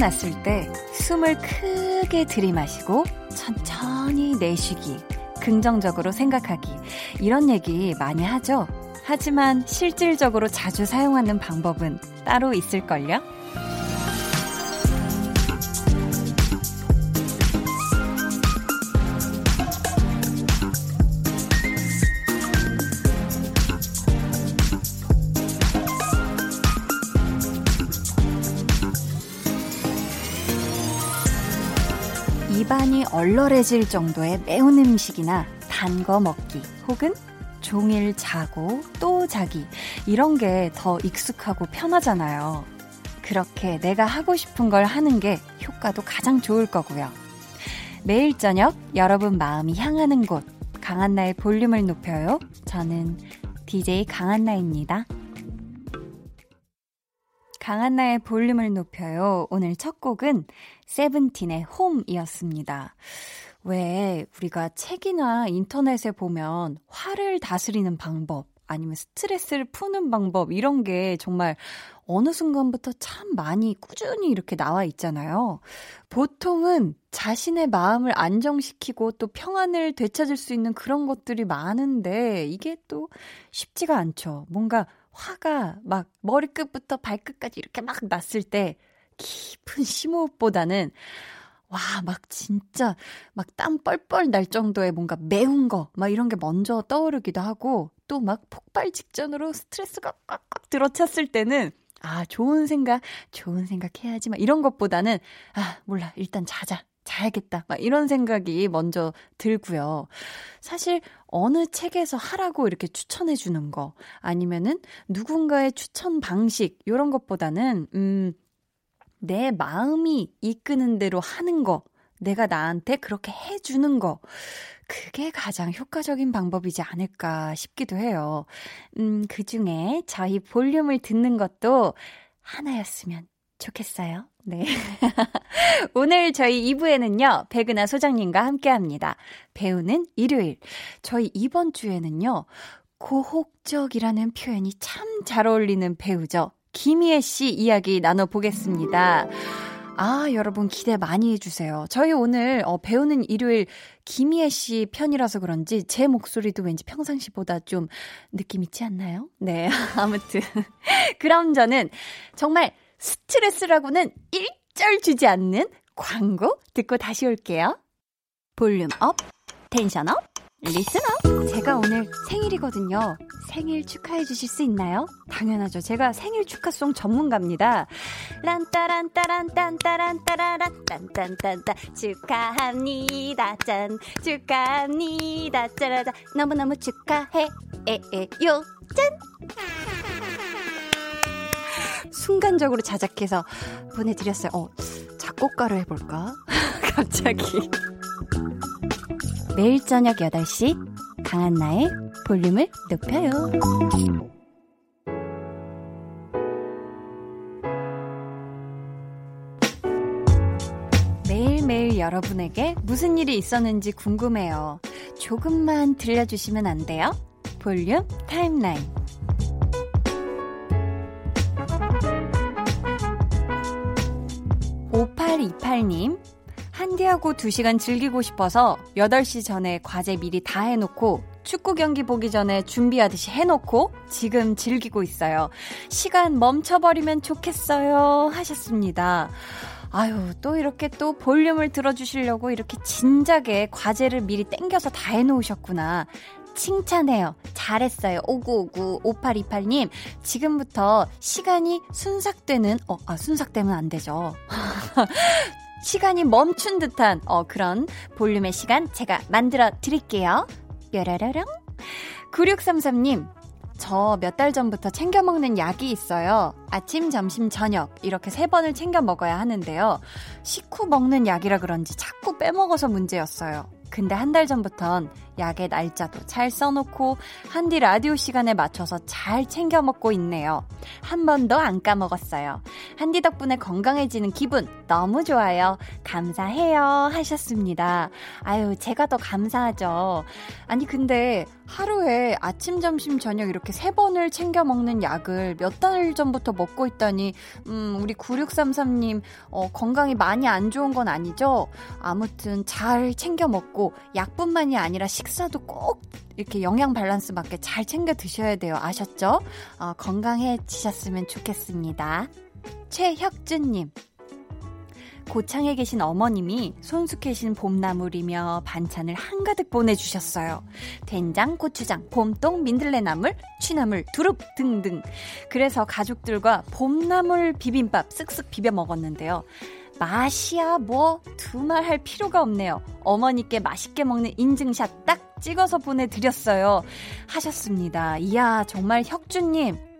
났을 때 숨을 크게 들이마시고 천천히 내쉬기, 긍정적으로 생각하기, 이런 얘기 많이 하죠? 하지만 실질적으로 자주 사용하는 방법은 따로 있을걸요? 얼얼해질 정도의 매운 음식이나 단 거 먹기 혹은 종일 자고 또 자기 이런 게 더 익숙하고 편하잖아요. 그렇게 내가 하고 싶은 걸 하는 게 효과도 가장 좋을 거고요. 매일 저녁 여러분 마음이 향하는 곳 강한나의 볼륨을 높여요. 저는 DJ 강한나입니다. 강한나의 볼륨을 높여요. 오늘 첫 곡은 세븐틴의 홈이었습니다. 왜 우리가 책이나 인터넷에 보면 화를 다스리는 방법, 아니면 스트레스를 푸는 방법, 이런 게 정말 어느 순간부터 참 많이 꾸준히 이렇게 나와 있잖아요. 보통은 자신의 마음을 안정시키고 또 평안을 되찾을 수 있는 그런 것들이 많은데 이게 또 쉽지가 않죠. 뭔가 화가 막 머리끝부터 발끝까지 이렇게 막 났을 때 깊은 심호흡보다는 와, 막 진짜 막 땀 뻘뻘 날 정도의 뭔가 매운 거, 막 이런 게 먼저 떠오르기도 하고 또 막 폭발 직전으로 스트레스가 꽉꽉 들어찼을 때는 아, 좋은 생각, 좋은 생각 해야지. 막 이런 것보다는, 아, 몰라. 일단 자자. 자야겠다. 막 이런 생각이 먼저 들고요. 사실 어느 책에서 하라고 이렇게 추천해 주는 거 아니면은 누군가의 추천 방식 요런 것보다는 음, 내 마음이 이끄는 대로 하는 거 내가 나한테 그렇게 해 주는 거 그게 가장 효과적인 방법이지 않을까 싶기도 해요. 음, 그 중에 저희 볼륨을 듣는 것도 하나였으면 좋겠어요. 네. 오늘 저희 2부에는요, 백은하 소장님과 함께 합니다. 배우는 일요일. 저희 이번 주에는요, 고혹적이라는 표현이 참 잘 어울리는 배우죠. 김희애 씨 이야기 나눠보겠습니다. 아, 여러분 기대 많이 해주세요. 저희 오늘 어, 배우는 일요일 김희애 씨 편이라서 그런지 제 목소리도 왠지 평상시보다 좀 느낌 있지 않나요? 네, 아무튼. 그럼 저는 정말 스트레스라고는 일절 주지 않는 광고 듣고 다시 올게요. 볼륨 up, tension up, up. 제가 오늘 생일이거든요. 생일 축하해 주실 수 있나요? 당연하죠. 제가 생일 축하송 전문가입니다. 란따란따란딴따란따라란 딴딴딴따 축하합니다. 짠 축하합니다. 짜라자 너무너무 축하해 에에요 짠 순간적으로 자작해서 보내드렸어요. 어, 작곡가로 해볼까? 갑자기. 매일 저녁 8시 강한나의 볼륨을 높여요. 매일매일 여러분에게 무슨 일이 있었는지 궁금해요. 조금만 들려주시면 안 돼요? 볼륨 타임라인. 5828님, 한디하고 2시간 즐기고 싶어서 8시 전에 과제 미리 다 해놓고 축구 경기 보기 전에 준비하듯이 해놓고 지금 즐기고 있어요. 시간 멈춰버리면 좋겠어요. 하셨습니다. 아유, 또 이렇게 또 볼륨을 들어주시려고 이렇게 진작에 과제를 미리 땡겨서 다 해놓으셨구나. 칭찬해요. 잘했어요. 5959 5828님. 지금부터 시간이 순삭되는, 어, 아, 순삭되면 안 되죠. 시간이 멈춘 듯한 어, 그런 볼륨의 시간 제가 만들어 드릴게요. 뾰라라랑. 9633님, 저 몇 달 전부터 챙겨 먹는 약이 있어요. 아침, 점심, 저녁 이렇게 세 번을 챙겨 먹어야 하는데요. 식후 먹는 약이라 그런지 자꾸 빼먹어서 문제였어요. 근데 한 달 전부턴 약의 날짜도 잘 써놓고 한디 라디오 시간에 맞춰서 잘 챙겨 먹고 있네요. 한 번도 안 까먹었어요. 한디 덕분에 건강해지는 기분 너무 좋아요. 감사해요. 하셨습니다. 아유, 제가 더 감사하죠. 아니, 근데 하루에 아침, 점심, 저녁 이렇게 세 번을 챙겨 먹는 약을 몇 달 전부터 먹고 있다니, 음, 우리 9633님, 어, 건강이 많이 안 좋은 건 아니죠? 아무튼 잘 챙겨 먹고, 약뿐만이 아니라 식사도 꼭 이렇게 영양 밸런스 맞게 잘 챙겨 드셔야 돼요. 아셨죠? 어, 건강해지셨으면 좋겠습니다. 최혁준님. 고창에 계신 어머님이 손수케신 봄나물이며 반찬을 한가득 보내주셨어요. 된장, 고추장, 봄동, 민들레나물, 취나물, 두릅 등등. 그래서 가족들과 봄나물 비빔밥 쓱쓱 비벼 먹었는데요. 맛이야 뭐 두말 할 필요가 없네요. 어머니께 맛있게 먹는 인증샷 딱 찍어서 보내드렸어요. 하셨습니다. 이야 정말 혁주님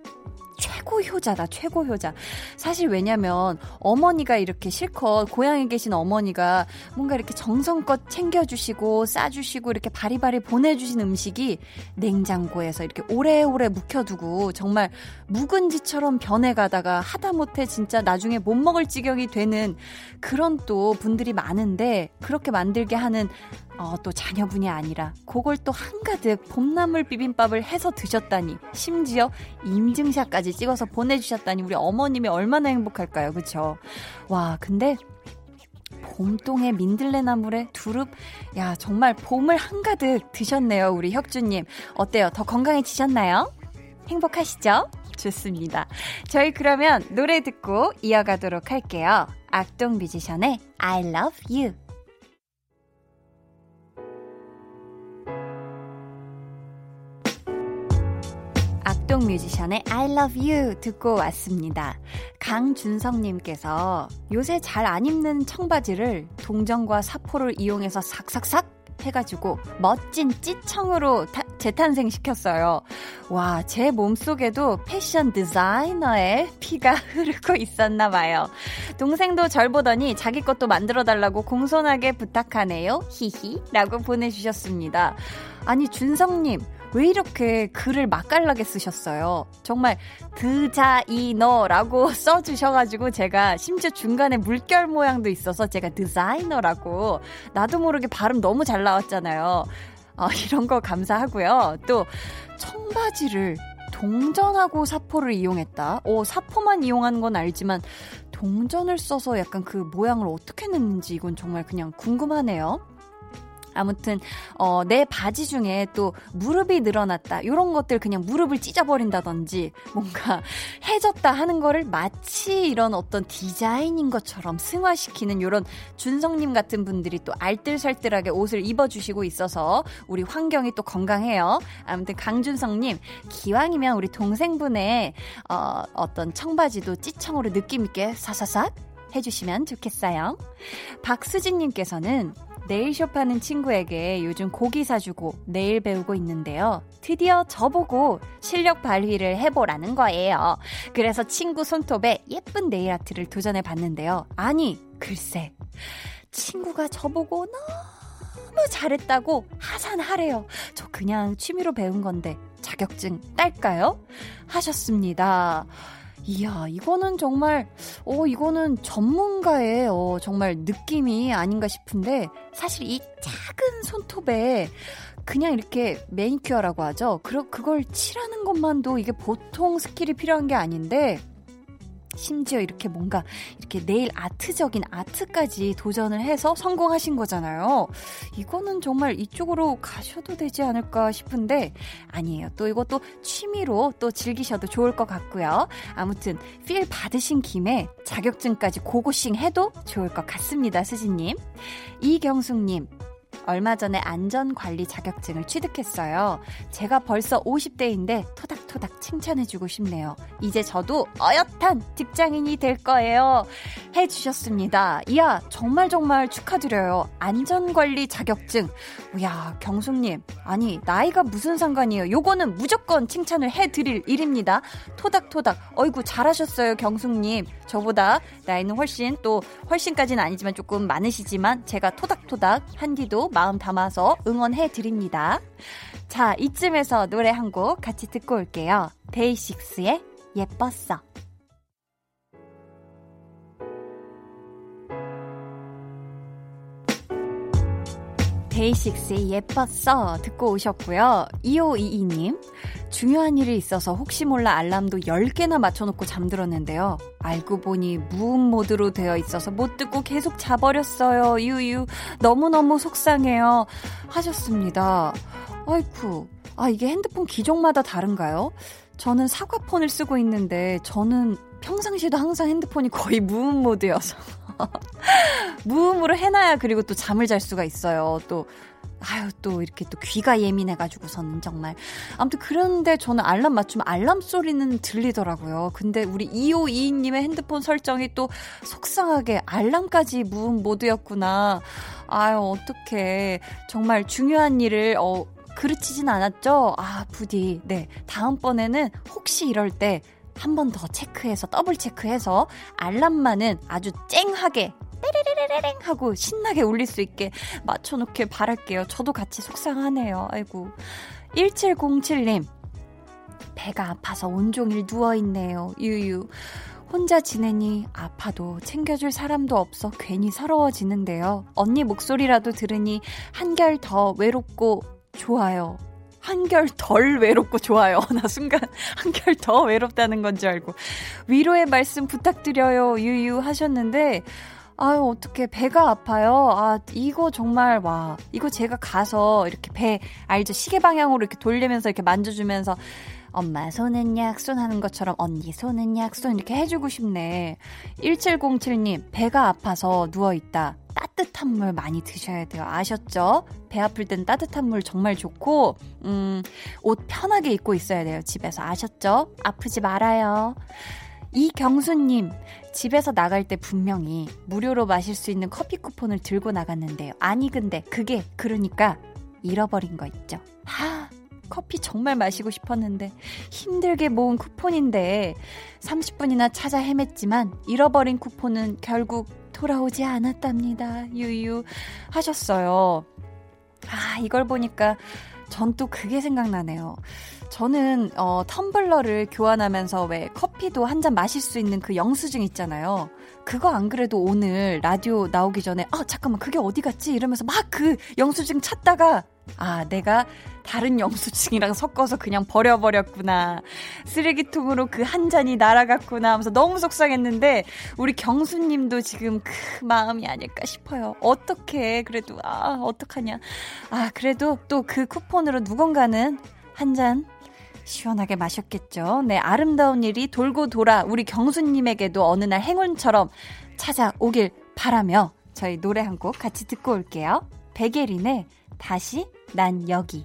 최고 효자다, 최고 효자. 사실 왜냐면 어머니가 이렇게 실컷 고향에 계신 어머니가 뭔가 이렇게 정성껏 챙겨주시고 싸주시고 이렇게 바리바리 보내주신 음식이 냉장고에서 이렇게 오래오래 묵혀두고 정말 묵은지처럼 변해가다가 하다못해 진짜 나중에 못 먹을 지경이 되는 그런 또 분들이 많은데 그렇게 만들게 하는 어, 또 자녀분이 아니라 그걸 또 한가득 봄나물 비빔밥을 해서 드셨다니 심지어 인증샷까지 찍어서 보내주셨다니 우리 어머님이 얼마나 행복할까요? 그쵸? 와 근데 봄동에 민들레 나물에 두릅? 야 정말 봄을 한가득 드셨네요 우리 혁주님. 어때요? 더 건강해지셨나요? 행복하시죠? 좋습니다. 저희 그러면 노래 듣고 이어가도록 할게요. 악동 뮤지션의 I love you. 악동 뮤지션의 I love you 듣고 왔습니다. 강준성님께서 요새 잘 안 입는 청바지를 동전과 사포를 이용해서 삭삭삭 해가지고 멋진 찌청으로 타, 재탄생시켰어요. 와, 제 몸속에도 패션 디자이너의 피가 흐르고 있었나 봐요. 동생도 절 보더니 자기 것도 만들어 달라고 공손하게 부탁하네요. 히히. 라고 보내주셨습니다. 아니, 준성님. 왜 이렇게 글을 맛깔나게 쓰셨어요? 정말 드자이너라고 써주셔가지고 제가 심지어 중간에 물결 모양도 있어서 제가 디자이너라고 나도 모르게 발음 너무 잘 나왔잖아요. 어, 이런 거 감사하고요. 또 청바지를 동전하고 사포를 이용했다. 오, 사포만 이용하는 건 알지만 동전을 써서 약간 그 모양을 어떻게 냈는지 이건 정말 그냥 궁금하네요. 아무튼 어, 내 바지 중에 또 무릎이 늘어났다 이런 것들 그냥 무릎을 찢어버린다든지 뭔가 해졌다 하는 거를 마치 이런 어떤 디자인인 것처럼 승화시키는 이런 준성님 같은 분들이 또 알뜰살뜰하게 옷을 입어주시고 있어서 우리 환경이 또 건강해요. 아무튼 강준성님 기왕이면 우리 동생분의 어, 어떤 청바지도 찌청으로 느낌 있게 사사삭 해주시면 좋겠어요. 박수진님께서는 네일숍 하는 친구에게 요즘 고기 사주고 네일 배우고 있는데요. 드디어 저보고 실력 발휘를 해보라는 거예요. 그래서 친구 손톱에 예쁜 네일 아트를 도전해 봤는데요. 아니, 글쎄. 친구가 저보고 너무 잘했다고 하산하래요. 저 그냥 취미로 배운 건데 자격증 딸까요? 하셨습니다. 이야, 이거는 정말, 어, 이거는 전문가의, 어, 정말 느낌이 아닌가 싶은데, 사실 이 작은 손톱에 그냥 이렇게 매니큐어라고 하죠. 그, 그걸 칠하는 것만도 이게 보통 skill이 필요한 게 아닌데, 심지어 이렇게 뭔가 이렇게 네일 아트적인 아트까지 도전을 해서 성공하신 거잖아요. 이거는 정말 이쪽으로 가셔도 되지 않을까 싶은데 아니에요. 또 이것도 취미로 또 즐기셔도 좋을 것 같고요. 아무튼 필 받으신 김에 자격증까지 고고싱 해도 좋을 것 같습니다. 수진님. 이경숙님. 얼마 전에 안전관리 자격증을 취득했어요. 제가 벌써 50대인데 토닥토닥 칭찬해주고 싶네요. 이제 저도 어엿한 직장인이 될 거예요. 해주셨습니다. 이야, 정말 정말 축하드려요. 안전관리 자격증. 이야, 경숙님. 아니, 나이가 무슨 상관이에요. 요거는 무조건 칭찬을 해드릴 일입니다. 토닥토닥. 어이구, 잘하셨어요, 경숙님. 저보다 나이는 훨씬 또, 훨씬까지는 아니지만 조금 많으시지만 제가 토닥토닥 한디도 마음 담아서 응원해 드립니다. 자, 이쯤에서 노래 한 곡 같이 듣고 올게요. 데이식스의 예뻤어. 데이식스의 예뻤어 듣고 오셨고요. 2522님, 중요한 일이 있어서 혹시 몰라 알람도 10개나 맞춰놓고 잠들었는데요. 알고 보니 무음 모드로 되어 있어서 못 듣고 계속 자버렸어요. 유유, 너무너무 속상해요. 하셨습니다. 아이쿠, 아, 이게 핸드폰 기종마다 다른가요? 저는 사과폰을 쓰고 있는데, 저는 평상시에도 항상 핸드폰이 거의 무음 모드여서. 무음으로 해놔야 그리고 또 잠을 잘 수가 있어요. 또 아유 또 이렇게 또 귀가 예민해가지고서는 정말 아무튼 그런데 저는 알람 맞추면 알람 소리는 들리더라고요. 근데 우리 2522님의 핸드폰 설정이 또 속상하게 알람까지 무음 모드였구나. 아유 어떡해 정말 중요한 일을 어 그르치진 않았죠? 아 부디 네 다음번에는 혹시 이럴 때 한 번 더 체크해서 더블 체크해서 알람만은 아주 쨍하게 떼레레레랭 하고 신나게 울릴 수 있게 맞춰놓길 바랄게요. 저도 같이 속상하네요. 아이고. 1707님. 배가 아파서 온종일 누워있네요. 유유. 혼자 지내니 아파도 챙겨줄 사람도 없어 괜히 서러워지는데요. 언니 목소리라도 들으니 한결 더 외롭고 좋아요. 한결 덜 외롭고 좋아요. 나 순간 한결 더 외롭다는 건 줄 알고. 위로의 말씀 부탁드려요. 유유 하셨는데, 아유, 어떻게 배가 아파요? 아, 이거 정말, 와. 이거 제가 가서 이렇게 배, 알죠? 시계 방향으로 이렇게 돌리면서 이렇게 만져주면서 엄마 손은 약손 하는 것처럼 언니 손은 약손 이렇게 해주고 싶네. 1707님, 배가 아파서 누워있다. 따뜻한 물 많이 드셔야 돼요. 아셨죠? 배 아플 땐 따뜻한 물 정말 좋고, 음, 옷 편하게 입고 있어야 돼요. 집에서. 아셨죠? 아프지 말아요. 이경수님, 집에서 나갈 때 분명히 무료로 마실 수 있는 커피 쿠폰을 들고 나갔는데요. 아니, 근데 그게, 그러니까 잃어버린 거 있죠. 하, 커피 정말 마시고 싶었는데 힘들게 모은 쿠폰인데 30분이나 찾아 헤맸지만 잃어버린 쿠폰은 결국 돌아오지 않았답니다. 유유 하셨어요. 아, 이걸 보니까 전 또 그게 생각나네요. 저는 어, 텀블러를 교환하면서 왜 커피도 한 잔 마실 수 있는 그 영수증 있잖아요. 그거 안 그래도 오늘 라디오 나오기 전에 아 잠깐만 그게 어디 갔지? 이러면서 막 그 영수증 찾다가 아 내가 다른 영수증이랑 섞어서 그냥 버려버렸구나. 쓰레기통으로 그 한 잔이 날아갔구나 하면서 너무 속상했는데 우리 경수님도 지금 그 마음이 아닐까 싶어요. 어떻게 그래도 아 어떡하냐. 아 그래도 또 그 쿠폰으로 누군가는 한 잔 시원하게 마셨겠죠. 네, 아름다운 일이 돌고 돌아 우리 경수님에게도 어느 날 행운처럼 찾아오길 바라며 저희 노래 한 곡 같이 듣고 올게요. 백예린의 다시 난 여기.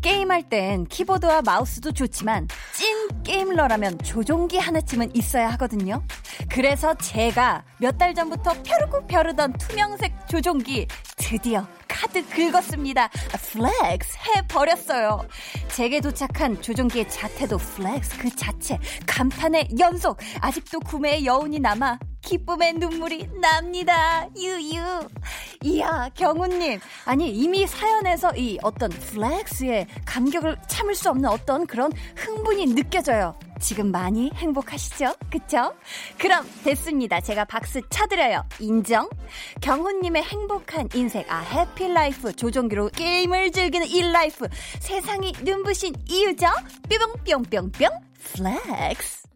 게임할 땐 키보드와 마우스도 좋지만 찐 게임러라면 조종기 하나쯤은 있어야 하거든요. 그래서 제가 몇 달 전부터 벼르고 벼르던 투명색 조종기 드디어 카드 긁었습니다. flex 해버렸어요. 제게 도착한 조종기의 자태도 flex 그 자체. 감탄의 연속. 아직도 구매의 여운이 남아 기쁨의 눈물이 납니다. 유유. 이야, 경훈님. 아니, 이미 사연에서 이 어떤 flex의 감격을 참을 수 없는 어떤 그런 흥분이 느껴져요. 지금 많이 행복하시죠? 그쵸? 그럼 됐습니다. 제가 박수 쳐드려요. 인정? 경훈님의 행복한 인생, 아, happy life 조종기로 게임을 즐기는 real life 세상이 눈부신 이유죠? 뿅뿅뿅뿅 flex.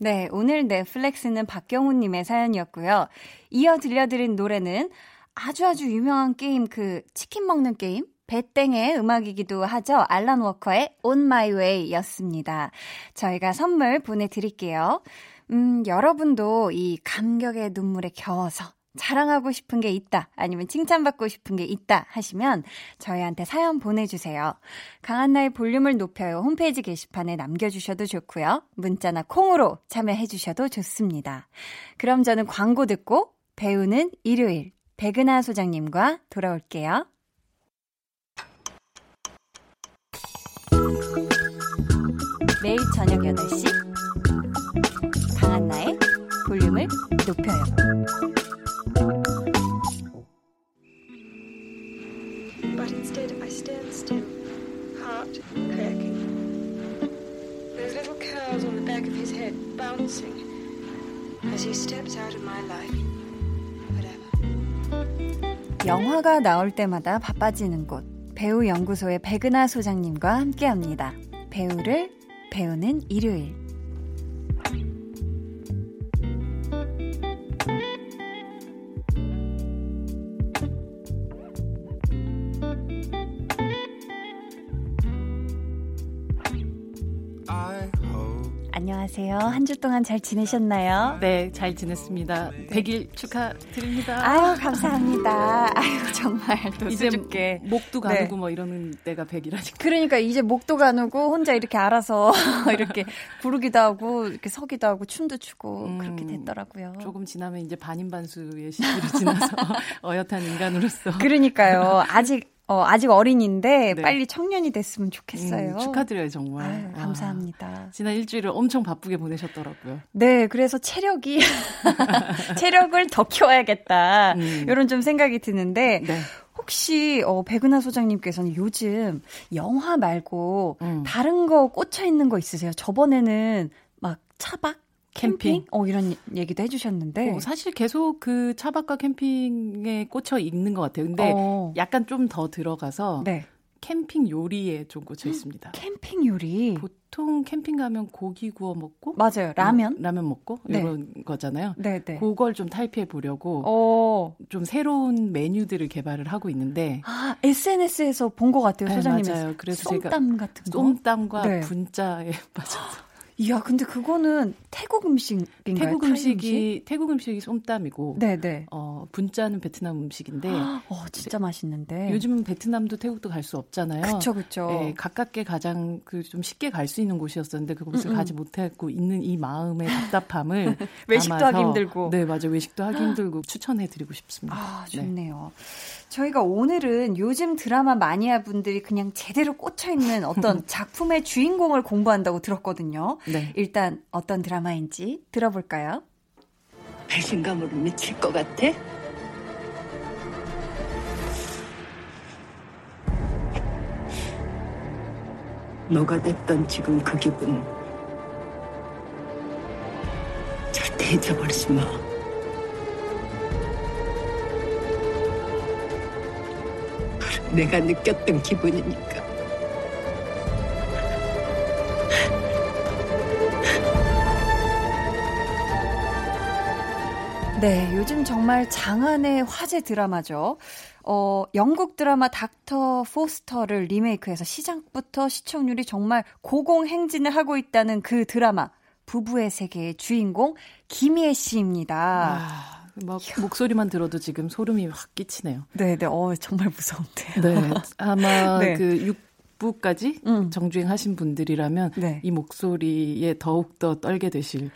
네, 오늘 내 flex는 박경훈님의 사연이었고요. 이어 들려드린 노래는 아주 아주 유명한 게임, 그 치킨 먹는 게임? 배땡의 음악이기도 하죠. 알란 워커의 On My Way 였습니다. 저희가 선물 보내드릴게요. 음, 여러분도 이 감격의 눈물에 겨워서 자랑하고 싶은 게 있다, 아니면 칭찬받고 싶은 게 있다 하시면 저희한테 사연 보내주세요. 강한나의 볼륨을 높여요. 홈페이지 게시판에 남겨주셔도 좋고요. 문자나 콩으로 참여해주셔도 좋습니다. 그럼 저는 광고 듣고 배우는 일요일 백은하 소장님과 돌아올게요. 매일 저녁 8시 강한나의 볼륨을 높여요. But instead I stand still, heart cracking. Those little curls on the back of his head bouncing as he steps out of my life. Whatever. 영화가 나올 때마다 바빠지는 곳. 배우 연구소의 백은하 소장님과 함께 합니다. 배우를 배우는 일요일. 안녕하세요. 한 주 동안 잘 지내셨나요? 네, 잘 지냈습니다. 네. 100일 축하드립니다. 아유, 감사합니다. 아유, 정말 이제 수줍게. 목도 가누고 네. 뭐 이러는 때가 100이라니까. 그러니까 이제 목도 가누고 혼자 이렇게 알아서 이렇게 부르기도 하고 이렇게 서기도 하고 춤도 추고 음, 그렇게 됐더라고요. 조금 지나면 이제 반인반수의 시기를 지나서 어엿한 인간으로서. 그러니까요. 아직 어, 아직 어린인데 네. 빨리 청년이 됐으면 좋겠어요. 음, 축하드려요, 정말. 아유, 감사합니다. 와, 지난 일주일을 엄청 바쁘게 보내셨더라고요. 네, 그래서 체력이 체력을 더 키워야겠다. 음. 이런 좀 생각이 드는데 네. 혹시 어 백은하 소장님께서는 요즘 영화 말고 음. 다른 거 꽂혀 있는 거 있으세요? 저번에는 막 차박 캠핑? 어, 이런 얘기도 해주셨는데. 어, 사실 계속 그 차박과 캠핑에 꽂혀 있는 것 같아요. 근데 어. 약간 좀 더 들어가서 네. 캠핑 요리에 좀 꽂혀 있습니다. 캠핑 요리? 보통 캠핑 가면 고기 구워 먹고. 맞아요. 라면? 어, 라면 먹고. 네. 이런 거잖아요. 네네. 네. 그걸 좀 탈피해 보려고. 어. 좀 새로운 메뉴들을 개발을 하고 있는데. 아, SNS에서 본 것 같아요, 소장님. 네, 맞아요. 그래서 쏨땀 제가. 같은 거. 쏨땀과 네. 분짜에 빠져서. 이야, 근데 그거는 태국 음식인가요? 태국 음식이 음식? 태국 음식이 솜땀이고, 네네. 어 분짜는 베트남 음식인데, 어 진짜 맛있는데. 요즘은 베트남도 태국도 갈 수 없잖아요. 그렇죠, 그렇죠. 네, 가깝게 가장 그 좀 쉽게 갈 수 있는 곳이었었는데 그곳을 음음. 가지 못했고 있는 이 마음의 답답함을 외식도 담아서, 하기 힘들고, 네 맞아 외식도 하기 힘들고 추천해드리고 싶습니다. 아 좋네요. 네. 저희가 오늘은 요즘 드라마 마니아 분들이 그냥 제대로 꽂혀 있는 어떤 작품의 주인공을 공부한다고 들었거든요. 네. 일단 어떤 드라마인지 들어볼까요? 배신감으로 미칠 것 같아? 뭐가 됐던 지금 그 기분 절대 잊어버리지 마. 내가 느꼈던 기분이니까. 네, 요즘 정말 장안의 화제 드라마죠. 어, 영국 드라마 닥터 포스터를 리메이크해서 시작부터 시청률이 정말 고공행진을 하고 있다는 그 드라마. 부부의 세계의 주인공 김희애 씨입니다. 아, 막 목소리만 들어도 지금 소름이 확 끼치네요. 네, 네. 어, 정말 무서운데요. 네. 아마 네. 그 6부까지 음. 정주행 하신 분들이라면 네. 이 목소리에 더욱 더 떨게 되실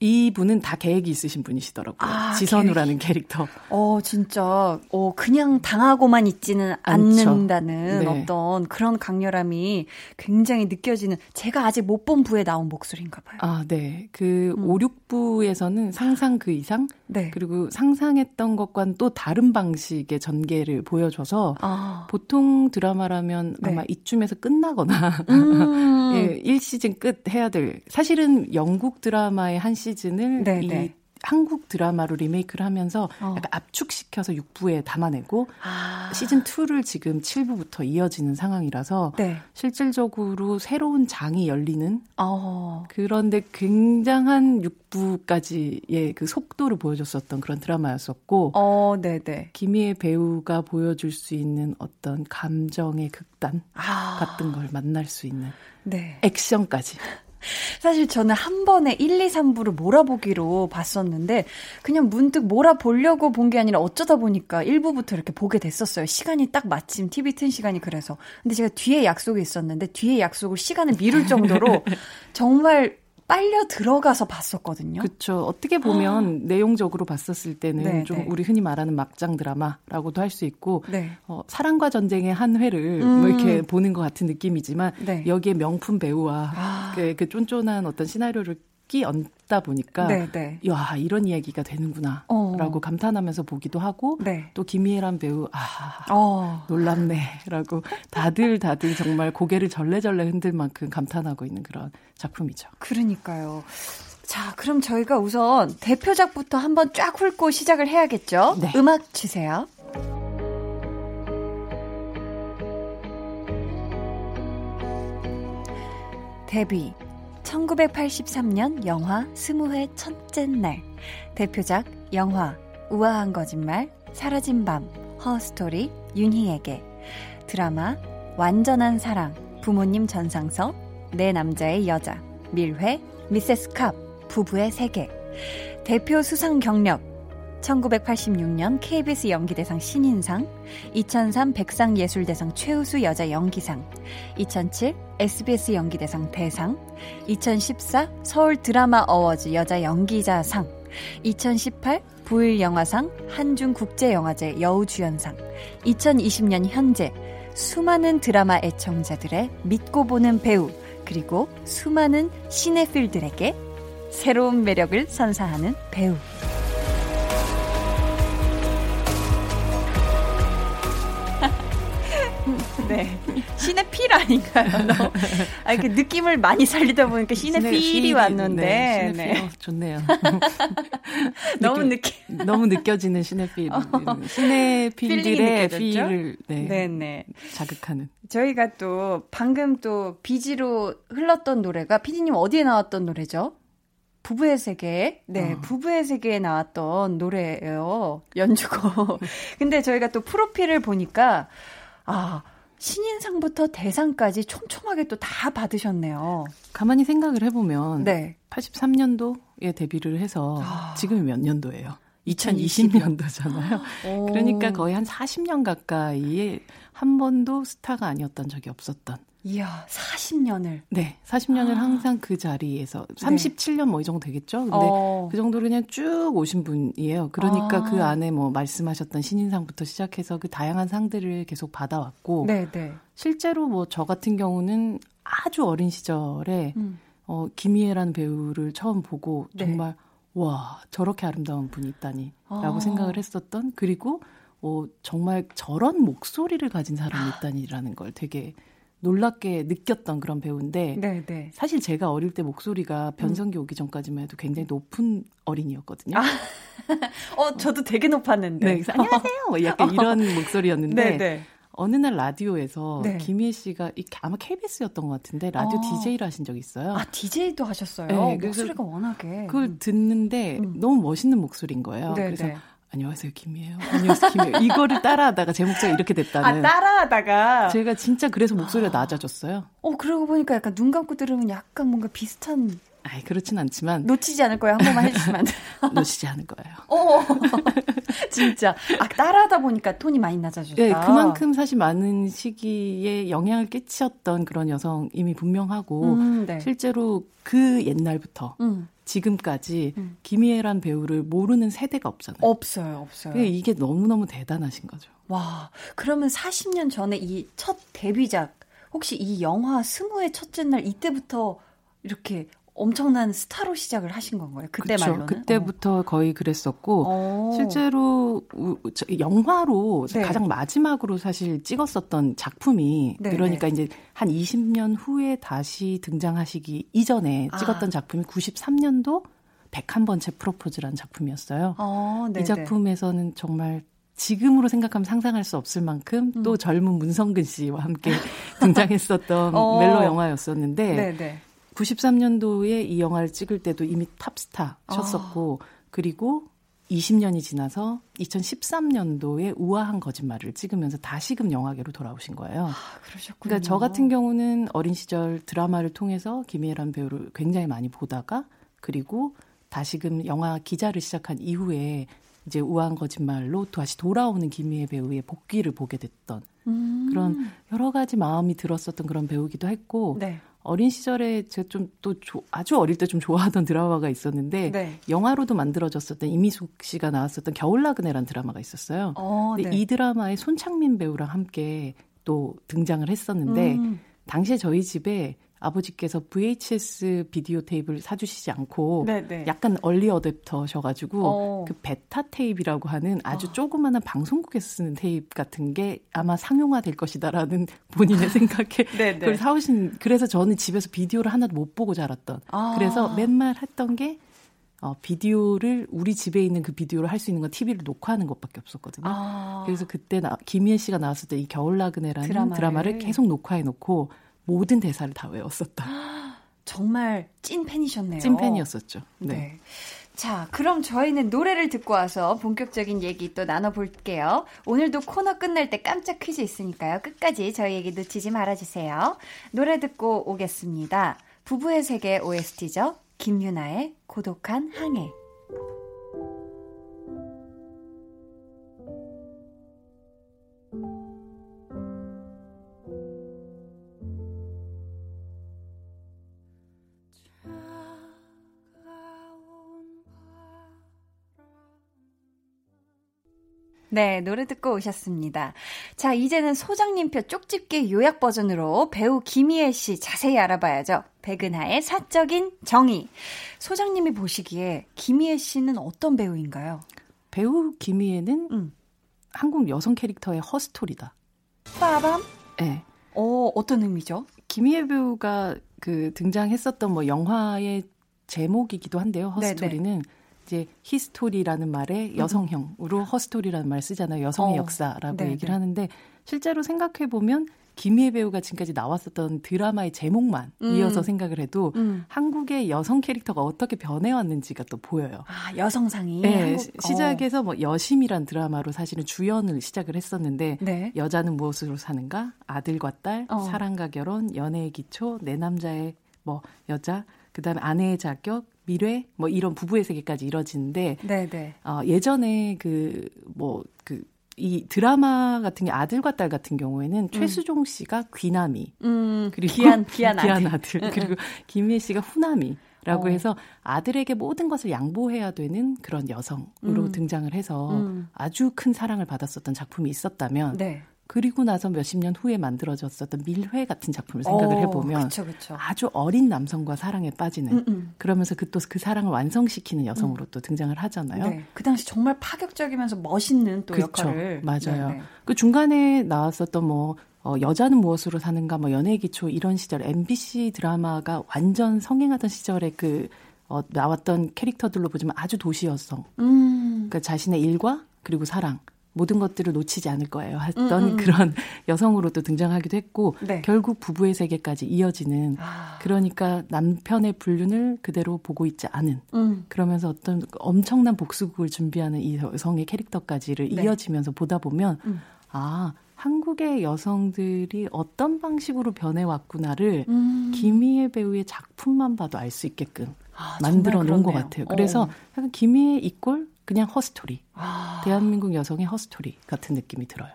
이분은 다 계획이 있으신 분이시더라고요. 아, 지선우라는 계획. 캐릭터. 어, 진짜, 어, 그냥 당하고만 있지는 않는다는 네. 어떤 그런 강렬함이 굉장히 느껴지는, 제가 아직 못 본 부에 나온 목소리인가 봐요. 아, 네. 그 음. 5, 6부에서는 상상 그 이상, 네. 그리고 상상했던 것과는 또 다른 방식의 전개를 보여줘서, 아. 보통 드라마라면 네. 아마 이쯤에서 끝나거나, 음. 예, 1시즌 끝 해야 될, 사실은 영국 드라마의 한 시즌 시즌을 네, 이, 네. 한국 드라마로 리메이크를 하면서 어. 약간 압축시켜서 6부에 담아내고 아. 시즌 2를 지금 7부부터 이어지는 상황이라서 네. 실질적으로 새로운 장이 열리는 어. 그런데 굉장한 6부까지의 그 속도를 보여줬었던 그런 드라마였었고 어, 네네. 김희애 배우가 보여줄 수 있는 어떤 감정의 극단 아. 같은 걸 만날 수 있는 네. 액션까지 사실 저는 한 번에 1, 2, 3부를 몰아보기로 봤었는데 그냥 문득 몰아보려고 본 게 아니라 어쩌다 보니까 1부부터 이렇게 보게 됐었어요. 시간이 딱 마침 TV 튼 시간이 그래서. 근데 제가 뒤에 약속이 있었는데 뒤에 약속을 시간을 미룰 정도로 정말 빨려 들어가서 봤었거든요. 그렇죠. 어떻게 보면 아. 내용적으로 봤었을 때는 네, 좀 네. 우리 흔히 말하는 막장 드라마라고도 할 수 있고 네. 어, 사랑과 전쟁의 한 회를 음. 뭐 이렇게 보는 것 같은 느낌이지만 네. 여기에 명품 배우와 아. 그, 그 쫀쫀한 어떤 시나리오를 끼 얹 다 보니까 네, 네. 야 이런 이야기가 되는구나라고 어. 감탄하면서 보기도 하고 네. 또 김희애란 배우 아 어. 놀랍네라고 다들 다들 정말 고개를 절레절레 흔들 만큼 감탄하고 있는 그런 작품이죠. 그러니까요. 자, 그럼 저희가 우선 대표작부터 한번 쫙 훑고 시작을 해야겠죠? 네. 음악 주세요. 데뷔 1983년 영화 스무회 첫째 날. 대표작 영화 우아한 거짓말 사라진 밤 허스토리 윤희에게. 드라마 완전한 사랑 부모님 전상서 내 남자의 여자 밀회 미세스 캅 부부의 세계. 대표 수상 경력 1986년 KBS 연기대상 신인상, 2003 백상예술대상 최우수 여자 연기상, 2007 SBS 연기대상 대상, 2014 서울 드라마 어워즈 여자 연기자상, 2018 부일 영화상 한중 국제영화제 여우주연상, 2020년 현재 수많은 드라마 애청자들의 믿고 보는 배우, 그리고 수많은 시네필들에게 새로운 매력을 선사하는 배우. 네. 신의 필 아닌가요? 너, 아, 그 느낌을 많이 살리다 보니까 신의, 신의 필이 왔는데. 네, 네. 좋네요. 너무 느끼 너무 느껴지는 신의 필. 어. 신의 필들의 필을 네, 네, 네. 자극하는. 저희가 또 방금 또 비지로 흘렀던 노래가 피디님 어디에 나왔던 노래죠? 부부의 세계, 네, 어. 부부의 세계에 나왔던 노래예요. 연주곡. 근데 저희가 또 프로필을 보니까, 아, 신인상부터 대상까지 촘촘하게 또 다 받으셨네요. 가만히 생각을 해보면 네. 83년도에 데뷔를 해서 아. 지금이 몇 년도예요? 2020년도잖아요. 그러니까 거의 한 40년 가까이에 한 번도 스타가 아니었던 적이 없었던 이야, 40년을. 네, 40년을 아. 항상 그 자리에서 37년 네. 뭐이 정도 되겠죠? 근데 어. 그 정도로 그냥 쭉 오신 분이에요. 그러니까 아. 그 안에 뭐 말씀하셨던 신인상부터 시작해서 그 다양한 상들을 계속 받아왔고 네, 네. 실제로 뭐 저 같은 경우는 아주 어린 시절에 음. 어 김희애라는 배우를 처음 보고 네. 정말 와, 저렇게 아름다운 분이 있다니라고 아. 생각을 했었던 그리고 어 정말 저런 목소리를 가진 사람이 있다니라는 걸 되게 놀랍게 느꼈던 그런 배우인데 네, 네. 사실 제가 어릴 때 목소리가 변성기 오기 전까지만 해도 굉장히 높은 어린이였거든요. 아, 어, 저도 되게 높았는데. 네, 안녕하세요. 뭐 약간 이런 목소리였는데 네, 네. 어느 날 라디오에서 네. 김희애 씨가 아마 KBS였던 것 같은데 라디오 어. DJ를 하신 적이 있어요. 아 DJ도 하셨어요. 네, 목소리가 워낙에 그걸 음. 듣는데 음. 너무 멋있는 목소리인 거예요. 네, 그래서 안녕하세요, 김이에요. 안녕하세요, 김이에요. 이거를 따라하다가 제 목소리가 이렇게 됐다는. 아, 따라하다가? 제가 진짜 그래서 목소리가 아. 낮아졌어요. 어, 그러고 보니까 약간 눈 감고 들으면 약간 뭔가 비슷한. 아이, 그렇진 않지만. 놓치지 않을 거예요. 한 번만 해주시면 안 돼요. 놓치지 않을 거예요. 어, 진짜. 아, 따라하다 보니까 톤이 많이 낮아졌다. 네, 그만큼 사실 많은 시기에 영향을 끼쳤던 그런 여성 이미 분명하고, 음, 네. 실제로 그 옛날부터. 음. 지금까지 음. 김희애란 배우를 모르는 세대가 없잖아요. 없어요, 없어요. 이게 너무너무 대단하신 거죠. 와, 그러면 40년 전에 이 첫 데뷔작, 혹시 이 영화 스무의 첫째 날 이때부터 이렇게 엄청난 스타로 시작을 하신 건가요? 그때 그쵸, 말로는? 그때부터 어. 거의 그랬었고 오. 실제로 영화로 네. 가장 마지막으로 사실 찍었었던 작품이 네, 그러니까 네. 이제 한 20년 후에 다시 등장하시기 이전에 아. 찍었던 아. 작품이 93년도 101번째 프로포즈라는 작품이었어요. 어, 이 작품에서는 정말 지금으로 생각하면 상상할 수 없을 만큼 음. 또 젊은 문성근 씨와 함께 등장했었던 어. 멜로 영화였었는데 네네. 93년도에 이 영화를 찍을 때도 이미 탑스타 쳤었고 어. 그리고 20년이 지나서 2013년도에 우아한 거짓말을 찍으면서 다시금 영화계로 돌아오신 거예요. 아, 그러셨군요. 그러니까 저 같은 경우는 어린 시절 드라마를 통해서 김희애란 배우를 굉장히 많이 보다가 그리고 다시금 영화 기자를 시작한 이후에 이제 우아한 거짓말로 다시 돌아오는 김희애 배우의 복귀를 보게 됐던 음. 그런 여러 가지 마음이 들었었던 그런 배우기도 했고 네. 어린 시절에 제가 좀 또 아주 어릴 때 좀 좋아하던 드라마가 있었는데 네. 영화로도 만들어졌었던 이미숙 씨가 나왔었던 겨울나그네라는 드라마가 있었어요. 어, 근데 네. 이 드라마에 손창민 배우랑 함께 또 등장을 했었는데 음. 당시에 저희 집에 아버지께서 VHS 비디오 테이프를 사주시지 않고 네네. 네. 약간 얼리 어댑터셔가지고 어. 그 베타 테이프라고 하는 아주 어. 조그마한 방송국에서 쓰는 테이프 같은 게 아마 상용화 될 것이다라는 본인의 생각에 네, 네. 그걸 사오신 그래서 저는 집에서 비디오를 하나도 못 보고 자랐던 아. 그래서 맨날 했던 게 어, 비디오를 우리 집에 있는 그 비디오를 할 수 있는 건 TV를 녹화하는 것밖에 없었거든요. 아. 그래서 그때 나, 김희애 씨가 나왔을 때 이 겨울 나그네라는 드라마를. 드라마를 계속 녹화해 놓고 모든 대사를 다 외웠었다. 정말 찐 팬이셨네요. 찐 팬이었었죠. 네. 네. 자, 그럼 저희는 노래를 듣고 와서 본격적인 얘기 또 나눠볼게요. 오늘도 코너 끝날 때 깜짝 퀴즈 있으니까요. 끝까지 저희 얘기 놓치지 말아주세요. 노래 듣고 오겠습니다. 부부의 세계 OST죠. 김유나의 고독한 항해. 네, 노래 듣고 오셨습니다. 자, 이제는 소장님표 쪽집게 요약 버전으로 배우 김희애 씨 자세히 알아봐야죠. 백은하의 사적인 정의. 소장님이 보시기에 김희애 씨는 어떤 배우인가요? 배우 김희애는 음. 한국 여성 캐릭터의 herstory다. 빠밤? 네. 어, 어떤 의미죠? 김희애 배우가 그 등장했었던 뭐 영화의 제목이기도 한데요. herstory는 네네. 이제 history라는 말에 음. 여성형으로 herstory라는 말 쓰잖아요. 여성의 어. 역사라고 네 얘기를 네. 하는데 실제로 생각해 보면 김희애 배우가 지금까지 나왔었던 드라마의 제목만 음. 이어서 생각을 해도 음. 한국의 여성 캐릭터가 어떻게 변해왔는지가 또 보여요. 아 여성상이 네, 한국, 시작에서 뭐 여심이란 드라마로 사실은 주연을 시작을 했었는데 네. 여자는 무엇으로 사는가, 아들과 딸, 어. 사랑과 결혼, 연애의 기초, 내 남자의 뭐 여자, 그다음에 아내의 자격, 미래 뭐 이런 부부의 세계까지 이뤄지는데 네네. 어, 예전에 그뭐그이 드라마 같은 게 아들과 딸 같은 경우에는 음. 최수종 씨가 귀남이 음, 그리고 귀한 귀한, 귀한 아들, 아들. 그리고 김희애 씨가 후남이 라고 어. 해서 아들에게 모든 것을 양보해야 되는 그런 여성으로 음. 등장을 해서 음. 아주 큰 사랑을 받았었던 작품이 있었다면 네. 그리고 나서 몇십 년 후에 만들어졌었던 밀회 같은 작품을 생각을 어, 해보면 그쵸, 그쵸. 아주 어린 남성과 사랑에 빠지는 음, 음. 그러면서 그 또그 그 사랑을 완성시키는 여성으로 음. 또 등장을 하잖아요. 네. 그 당시 정말 파격적이면서 멋있는 또 그쵸, 역할을 맞아요. 네네. 네. 그 중간에 나왔었던 뭐 어, 여자는 무엇으로 사는가 뭐 연애 기초 이런 시절 MBC 드라마가 완전 성행하던 시절에 그 어, 나왔던 캐릭터들로 보지만 아주 도시 여성. 음. 그러니까 자신의 일과 그리고 사랑 모든 것들을 놓치지 않을 거예요. 했던 음, 음. 그런 여성으로 또 등장하기도 했고 네. 결국 부부의 세계까지 이어지는 아. 그러니까 남편의 불륜을 그대로 보고 있지 않은 음. 그러면서 어떤 엄청난 복수극을 준비하는 이 여성의 캐릭터까지를 네. 이어지면서 보다 보면 음. 아 한국의 여성들이 어떤 방식으로 변해왔구나를 음. 김희애 배우의 작품만 봐도 알 수 있게끔 아, 만들어 놓은 것 같아요. 그래서 어. 약간 김희애 이꼴 그냥 허스토리. 아. 대한민국 여성의 허스토리 같은 느낌이 들어요.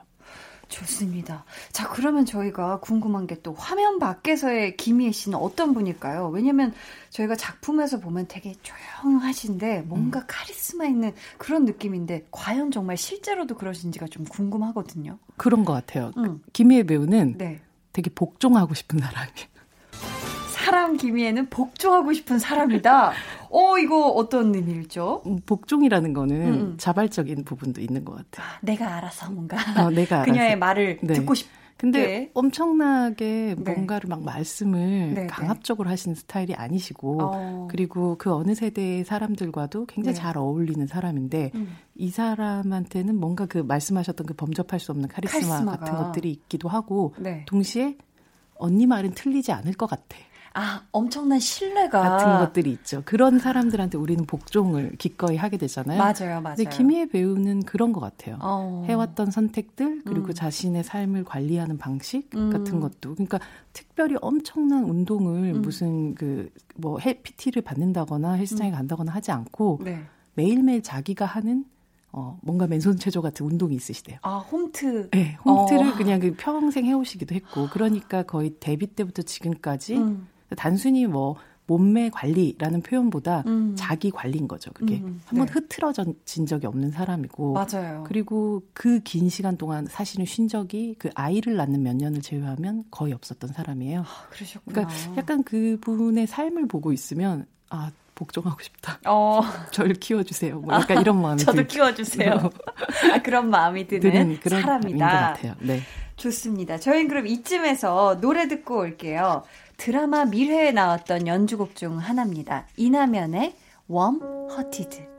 좋습니다. 자, 그러면 저희가 궁금한 게 또 화면 밖에서의 김희애 씨는 어떤 분일까요? 왜냐면 저희가 작품에서 보면 되게 조용하신데 뭔가 음. 카리스마 있는 그런 느낌인데 과연 정말 실제로도 그러신지가 좀 궁금하거든요. 그런 것 같아요. 음. 김희애 배우는 네. 되게 복종하고 싶은 사람이에요. 사람 김희애는 복종하고 싶은 사람이다. 어, 이거 어떤 의미일죠? 음, 복종이라는 거는 음. 자발적인 부분도 있는 것 같아요. 내가 알아서 뭔가. 어, 내가 그녀의 알아서. 말을 네. 듣고 싶 근데 네. 엄청나게 네. 뭔가를 막 말씀을 네, 네. 강압적으로 하시는 스타일이 아니시고 어. 그리고 그 어느 세대의 사람들과도 굉장히 네. 잘 어울리는 사람인데 음. 이 사람한테는 뭔가 그 말씀하셨던 그 범접할 수 없는 카리스마 카리스마가. 같은 것들이 있기도 하고 네. 동시에 언니 말은 틀리지 않을 것 같아. 아, 엄청난 신뢰가 같은 것들이 있죠. 그런 사람들한테 우리는 복종을 기꺼이 하게 되잖아요. 맞아요, 맞아요. 근데 김희애 배우는 그런 것 같아요. 어. 해왔던 선택들 그리고 음. 자신의 삶을 관리하는 방식 음. 같은 것도 그러니까 특별히 엄청난 운동을 음. 무슨 그뭐 PT를 받는다거나 헬스장에 음. 간다거나 하지 않고 네. 매일매일 자기가 하는 어, 뭔가 맨손 체조 같은 운동이 있으시대요. 아, 홈트? 네, 홈트를 어. 그냥 그 평생 해오시기도 했고, 그러니까 거의 데뷔 때부터 지금까지 음. 단순히 뭐 몸매 관리라는 표현보다 음. 자기 관리인 거죠. 그게 음, 한번 네. 흐트러진 적이 없는 사람이고 맞아요. 그리고 그 긴 시간 동안 사실은 쉰 적이 그 아이를 낳는 몇 년을 제외하면 거의 없었던 사람이에요. 아, 그러셨구나. 그러니까 약간 그분의 삶을 보고 있으면 아 복종하고 싶다. 어. 절 키워주세요. 뭐 약간 이런 마음이 저도 들... 키워주세요. 아, 그런 마음이 드는, 드는 사람이다. 것 같아요. 네. 좋습니다. 저희는 그럼 이쯤에서 노래 듣고 올게요. 드라마 밀회에 나왔던 연주곡 중 하나입니다. 이나면의 웜 허티드.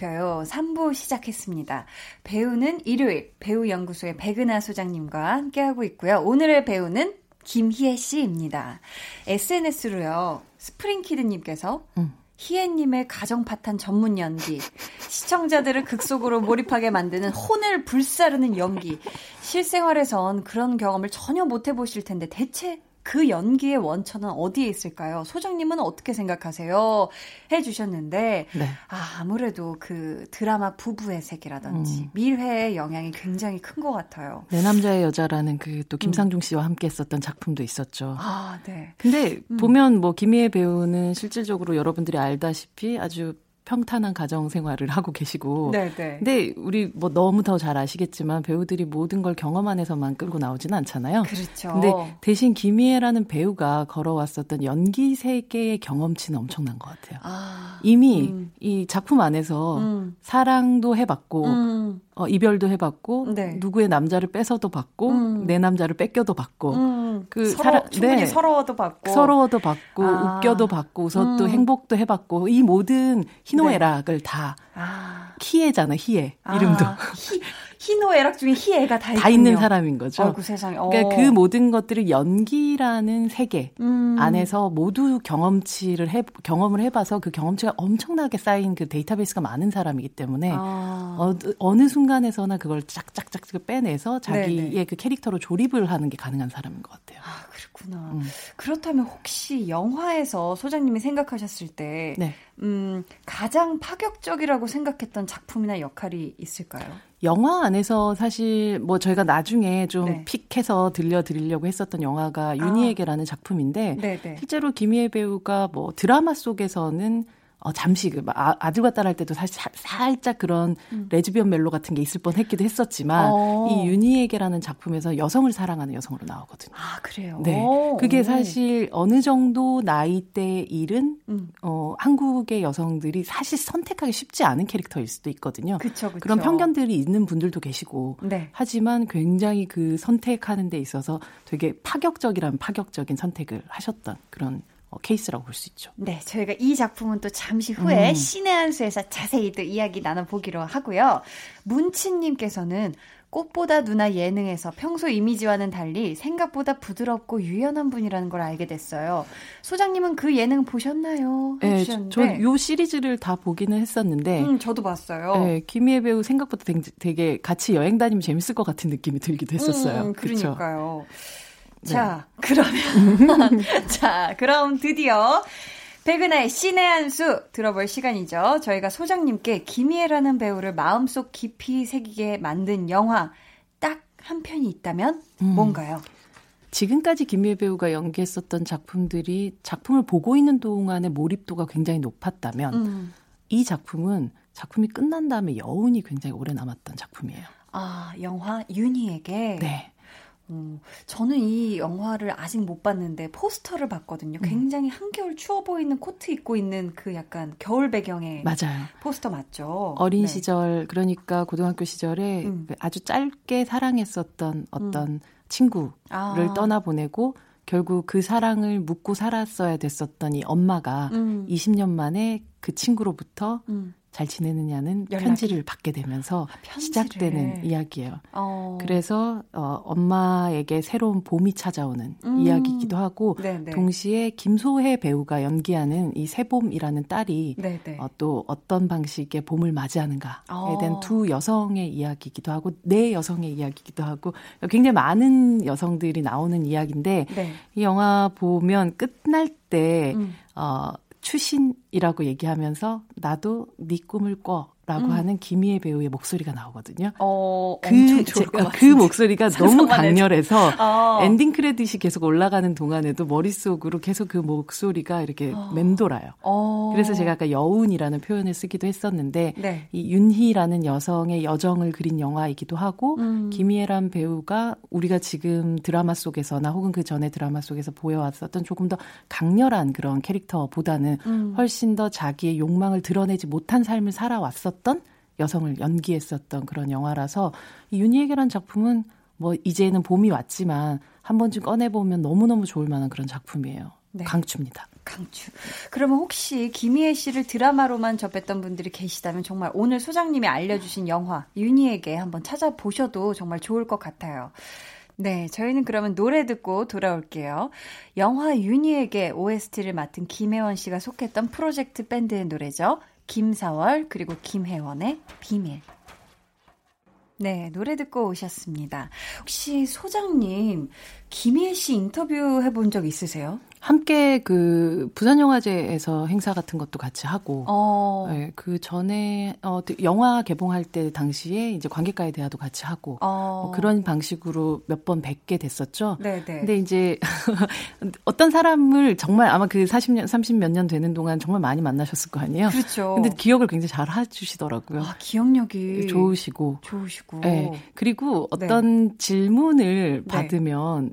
높여요. 3부 시작했습니다. 배우는 일요일 배우연구소의 백은하 소장님과 함께하고 있고요. 오늘의 배우는 김희애 씨입니다. SNS로요. 스프링키드님께서 음. 희애님의 가정 파탄 전문 연기, 시청자들을 극속으로 몰입하게 만드는 혼을 불사르는 연기. 실생활에선 그런 경험을 전혀 못 해보실 텐데 대체 그 연기의 원천은 어디에 있을까요? 소장님은 어떻게 생각하세요? 해 주셨는데, 네. 아, 아무래도 그 드라마 부부의 세계라든지 음. 밀회의 영향이 굉장히 큰 것 같아요. 내 남자의 여자라는 그 또 김상중 씨와 함께 했었던 작품도 있었죠. 아, 네. 근데 음. 보면 뭐 김희애 배우는 실질적으로 여러분들이 알다시피 아주 평탄한 가정 생활을 하고 계시고. 네네. 네. 근데 우리 뭐 너무 더 잘 아시겠지만 배우들이 모든 걸 경험 안에서만 끌고 나오지는 않잖아요. 그렇죠. 근데 대신 김희애라는 배우가 걸어왔었던 연기 세계의 경험치는 엄청난 것 같아요. 아, 이미 음. 이 작품 안에서 음. 사랑도 해봤고 음. 어, 이별도 해봤고 네. 누구의 남자를 뺏어도 받고 음. 내 남자를 뺏겨도 받고 음. 그 서로, 사람 충분히 네. 서러워도 받고 서러워도 받고 아. 웃겨도 받고 웃어도 음. 행복도 해봤고 이 모든 희노애락을 네. 다 아. 희애잖아 희애 이름도 아. 희, 희노애락 중에 희애가 다, 다 있는 사람인 거죠. 어구, 세상에. 어. 그러니까 그 모든 것들을 연기라는 세계 음. 안에서 모두 경험치를 해 경험을 해봐서 그 경험치가 엄청나게 쌓인 그 데이터베이스가 많은 사람이기 때문에 아. 어, 어느 순간에서나 그걸 짝짝짝 빼내서 자기의 네네. 그 캐릭터로 조립을 하는 게 가능한 사람인 것 같아요. 아 그렇구나. 음. 그렇다면 혹시 영화에서 소장님이 생각하셨을 때 네. 음, 가장 파격적이라고 생각했던 작품이나 역할이 있을까요? 영화 안에서 사실 뭐 저희가 나중에 좀 네. 픽해서 들려드리려고 했었던 영화가 아. 윤희에게라는 작품인데 네네. 네. 실제로 김희애 배우가 뭐 드라마 속에서는 어, 잠시 그 아, 아들과 딸 할 때도 사실 사, 살짝 그런 음. 레즈비언 멜로 같은 게 있을 뻔했기도 했었지만 어. 이 윤희에게라는 작품에서 여성을 사랑하는 여성으로 나오거든요. 아 그래요? 네, 그게 사실 어느 정도 나이대 일은 음. 어, 한국의 여성들이 사실 선택하기 쉽지 않은 캐릭터일 수도 있거든요. 그쵸, 그쵸. 그런 편견들이 있는 분들도 계시고 네. 하지만 굉장히 그 선택하는 데 있어서 되게 파격적이라면 파격적인 선택을 하셨던 그런 어, 케이스라고 볼 수 있죠. 네, 저희가 이 작품은 또 잠시 후에 음. 신의 한 수에서 자세히 또 이야기 나눠보기로 하고요. 문친님께서는 꽃보다 누나 예능에서 평소 이미지와는 달리 생각보다 부드럽고 유연한 분이라는 걸 알게 됐어요. 소장님은 그 예능 보셨나요? 네, 저요 시리즈를 다 보기는 했었는데. 음, 저도 봤어요. 네, 김희애 배우 생각보다 되게, 같이 여행 다니면 재밌을 것 같은 느낌이 들기도 했었어요. 음, 그러니까요. 그쵸? 자, 네. 그러면. 자, 그럼 드디어 백은하의 신의 한 수 들어볼 시간이죠. 저희가 소장님께 김희애라는 배우를 마음속 깊이 새기게 만든 영화 딱 한 편이 있다면 음. 뭔가요? 지금까지 김희애 배우가 연기했었던 작품들이 작품을 보고 있는 동안의 몰입도가 굉장히 높았다면 음. 이 작품은 작품이 끝난 다음에 여운이 굉장히 오래 남았던 작품이에요. 아, 영화 윤희에게 네. 음, 저는 이 영화를 아직 못 봤는데 포스터를 봤거든요. 음. 굉장히 한겨울 추워 보이는 코트 입고 있는 그 약간 겨울 배경의 맞아요. 포스터 맞죠? 어린 네. 시절 그러니까 고등학교 시절에 음. 그 아주 짧게 사랑했었던 어떤 음. 친구를 아. 떠나보내고 결국 그 사랑을 묻고 살았어야 됐었던 이 엄마가 20년 음. 만에 그 친구로부터 음. 잘 지내느냐는 연락이. 편지를 받게 되면서 아, 시작되는 이야기예요. 어. 그래서 어, 엄마에게 새로운 봄이 찾아오는 음. 이야기이기도 하고 네네. 동시에 김소혜 배우가 연기하는 이 새봄이라는 딸이 어, 또 어떤 방식의 봄을 맞이하는가에 어. 대한 두 여성의 이야기이기도 하고 네 여성의 이야기이기도 하고 굉장히 많은 여성들이 나오는 이야기인데 네. 이 영화 보면 끝날 때 음. 어, 추신이라고 얘기하면서 나도 네 꿈을 꿔 라고 음. 하는 김희애 배우의 목소리가 나오거든요. 어, 그, 제, 그 목소리가 너무 강렬해서 어. 엔딩 크레딧이 계속 올라가는 동안에도 머릿속으로 계속 그 목소리가 이렇게 어. 맴돌아요. 어. 그래서 제가 아까 여운이라는 표현을 쓰기도 했었는데 네. 이 윤희라는 여성의 여정을 그린 영화이기도 하고 음. 김희애란 배우가 우리가 지금 드라마 속에서나 혹은 그 전에 드라마 속에서 보여왔었던 조금 더 강렬한 그런 캐릭터보다는 음. 훨씬 더 자기의 욕망을 드러내지 못한 삶을 살아왔었 있었던 여성을 연기했었던 그런 영화라서 이 윤희에게란 작품은 뭐 이제는 봄이 왔지만 한 번쯤 꺼내보면 너무너무 좋을 만한 그런 작품이에요. 네. 강추입니다. 강추. 그러면 혹시 김희애 씨를 드라마로만 접했던 분들이 계시다면 정말 오늘 소장님이 알려주신 영화 윤희에게 한번 찾아보셔도 정말 좋을 것 같아요. 네, 저희는 그러면 노래 듣고 돌아올게요. 영화 윤희에게 OST를 맡은 김혜원 씨가 속했던 프로젝트 밴드의 노래죠. 김사월 그리고 김혜원의 비밀. 네, 노래 듣고 오셨습니다. 혹시 소장님 김희애 씨 인터뷰 해본 적 있으세요? 함께 그 부산 영화제에서 행사 같은 것도 같이 하고, 어. 네, 그 전에 어 영화 개봉할 때 당시에 이제 관객과의 대화도 같이 하고 어. 뭐 그런 방식으로 몇 번 뵙게 됐었죠. 네네. 네. 근데 이제 어떤 사람을 정말 아마 그 40년, 30몇 년 되는 동안 정말 많이 만나셨을 거 아니에요. 그렇죠. 근데 기억을 굉장히 잘 해주시더라고요. 아, 기억력이 좋으시고, 좋으시고. 네. 그리고 어떤 네. 질문을 받으면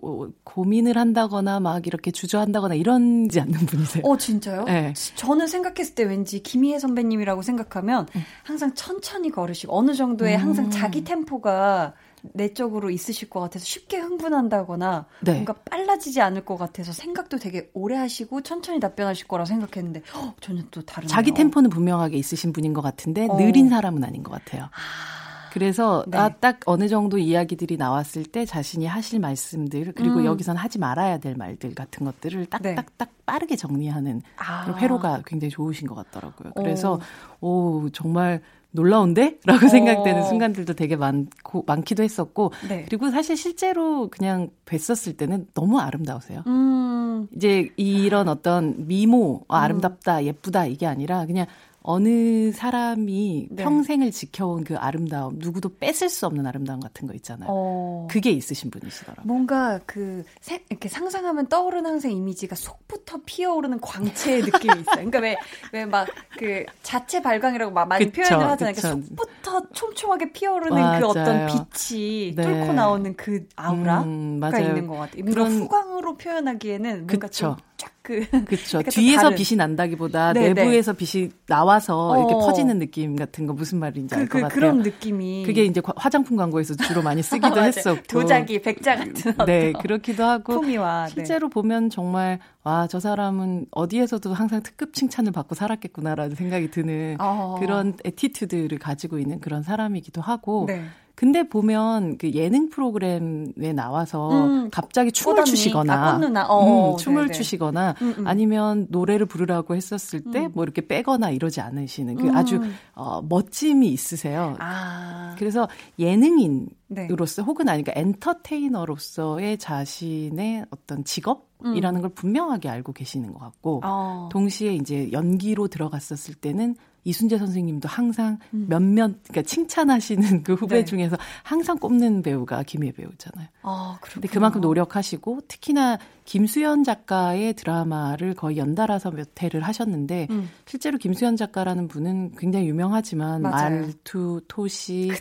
고, 고민을 한다거나 막 이렇게 주저한다거나 이런지 않는 분이세요. 어, 진짜요? 네. 저는 생각했을 때 왠지 김희애 선배님이라고 생각하면 음. 항상 천천히 걸으시고 어느 정도의 음. 항상 자기 템포가 내적으로 있으실 것 같아서 쉽게 흥분한다거나 네. 뭔가 빨라지지 않을 것 같아서 생각도 되게 오래 하시고 천천히 답변하실 거라 생각했는데 허, 전혀 또 다른 자기 템포는 분명하게 있으신 분인 것 같은데 어. 느린 사람은 아닌 것 같아요. 아. 그래서 네. 아, 딱 어느 정도 이야기들이 나왔을 때 자신이 하실 말씀들 그리고 음. 여기선 하지 말아야 될 말들 같은 것들을 딱딱딱 네. 빠르게 정리하는 아. 회로가 굉장히 좋으신 것 같더라고요. 그래서 오, 오 정말 놀라운데? 라고 어. 생각되는 순간들도 되게 많고, 많기도 했었고, 네. 그리고 사실 실제로 그냥 뵀었을 때는 너무 아름다우세요. 음. 이제 이런 어떤 미모, 아, 아름답다, 예쁘다, 이게 아니라 그냥 어느 사람이 네. 평생을 지켜온 그 아름다움, 누구도 뺏을 수 없는 아름다움 같은 거 있잖아요. 어... 그게 있으신 분이시더라고요. 뭔가 그 세, 이렇게 상상하면 떠오르는 항상 이미지가 속부터 피어오르는 광채의 느낌이 있어요. 그러니까 왜 왜 막 그 자체 발광이라고 막 많이 그쵸, 표현을 하잖아요. 그러니까 속부터 촘촘하게 피어오르는 그 맞아요. 그 어떤 빛이 네. 뚫고 나오는 그 아우라가 음, 있는 것 같아요. 그런 후광으로 표현하기에는 뭔가 좀쫙 그. 그쵸. 뒤에서 빛이 난다기보다 네네. 내부에서 빛이 나와서 어. 이렇게 퍼지는 느낌 같은 거 무슨 말인지 그, 알것 그, 같아요. 그런 느낌이. 그게 이제 화장품 광고에서 주로 많이 쓰기도 했었고. 도자기, 백자 같은. 네, 그렇기도 하고. 품위와. 네. 실제로 네. 보면 정말 와, 저 사람은 어디에서도 항상 특급 칭찬을 받고 살았겠구나라는 생각이 드는 어. 그런 attitude를 가지고 있는 그런 사람이기도 하고 네. 근데 보면 그 예능 프로그램에 나와서 음, 갑자기 춤을 꽃언니, 추시거나 아, 어, 음, 춤을 네네. 추시거나 음, 음, 아니면 노래를 부르라고 했었을 때뭐 음. 이렇게 빼거나 이러지 않으시는 그 아주 음. 어, 멋짐이 있으세요. 아. 그래서 예능인 네. 으로서 혹은 아니까 엔터테이너로서의 자신의 어떤 직업이라는 음. 걸 분명하게 알고 계시는 것 같고 어. 동시에 이제 연기로 들어갔었을 때는 이순재 선생님도 항상 음. 몇몇 그러니까 칭찬하시는 그 후배 네. 중에서 항상 꼽는 배우가 김희애 배우잖아요. 아, 그런데 그만큼 노력하시고 특히나 김수현 작가의 드라마를 거의 연달아서 몇 회를 하셨는데 음. 실제로 김수현 작가라는 분은 굉장히 유명하지만 맞아요. 말투, 토시,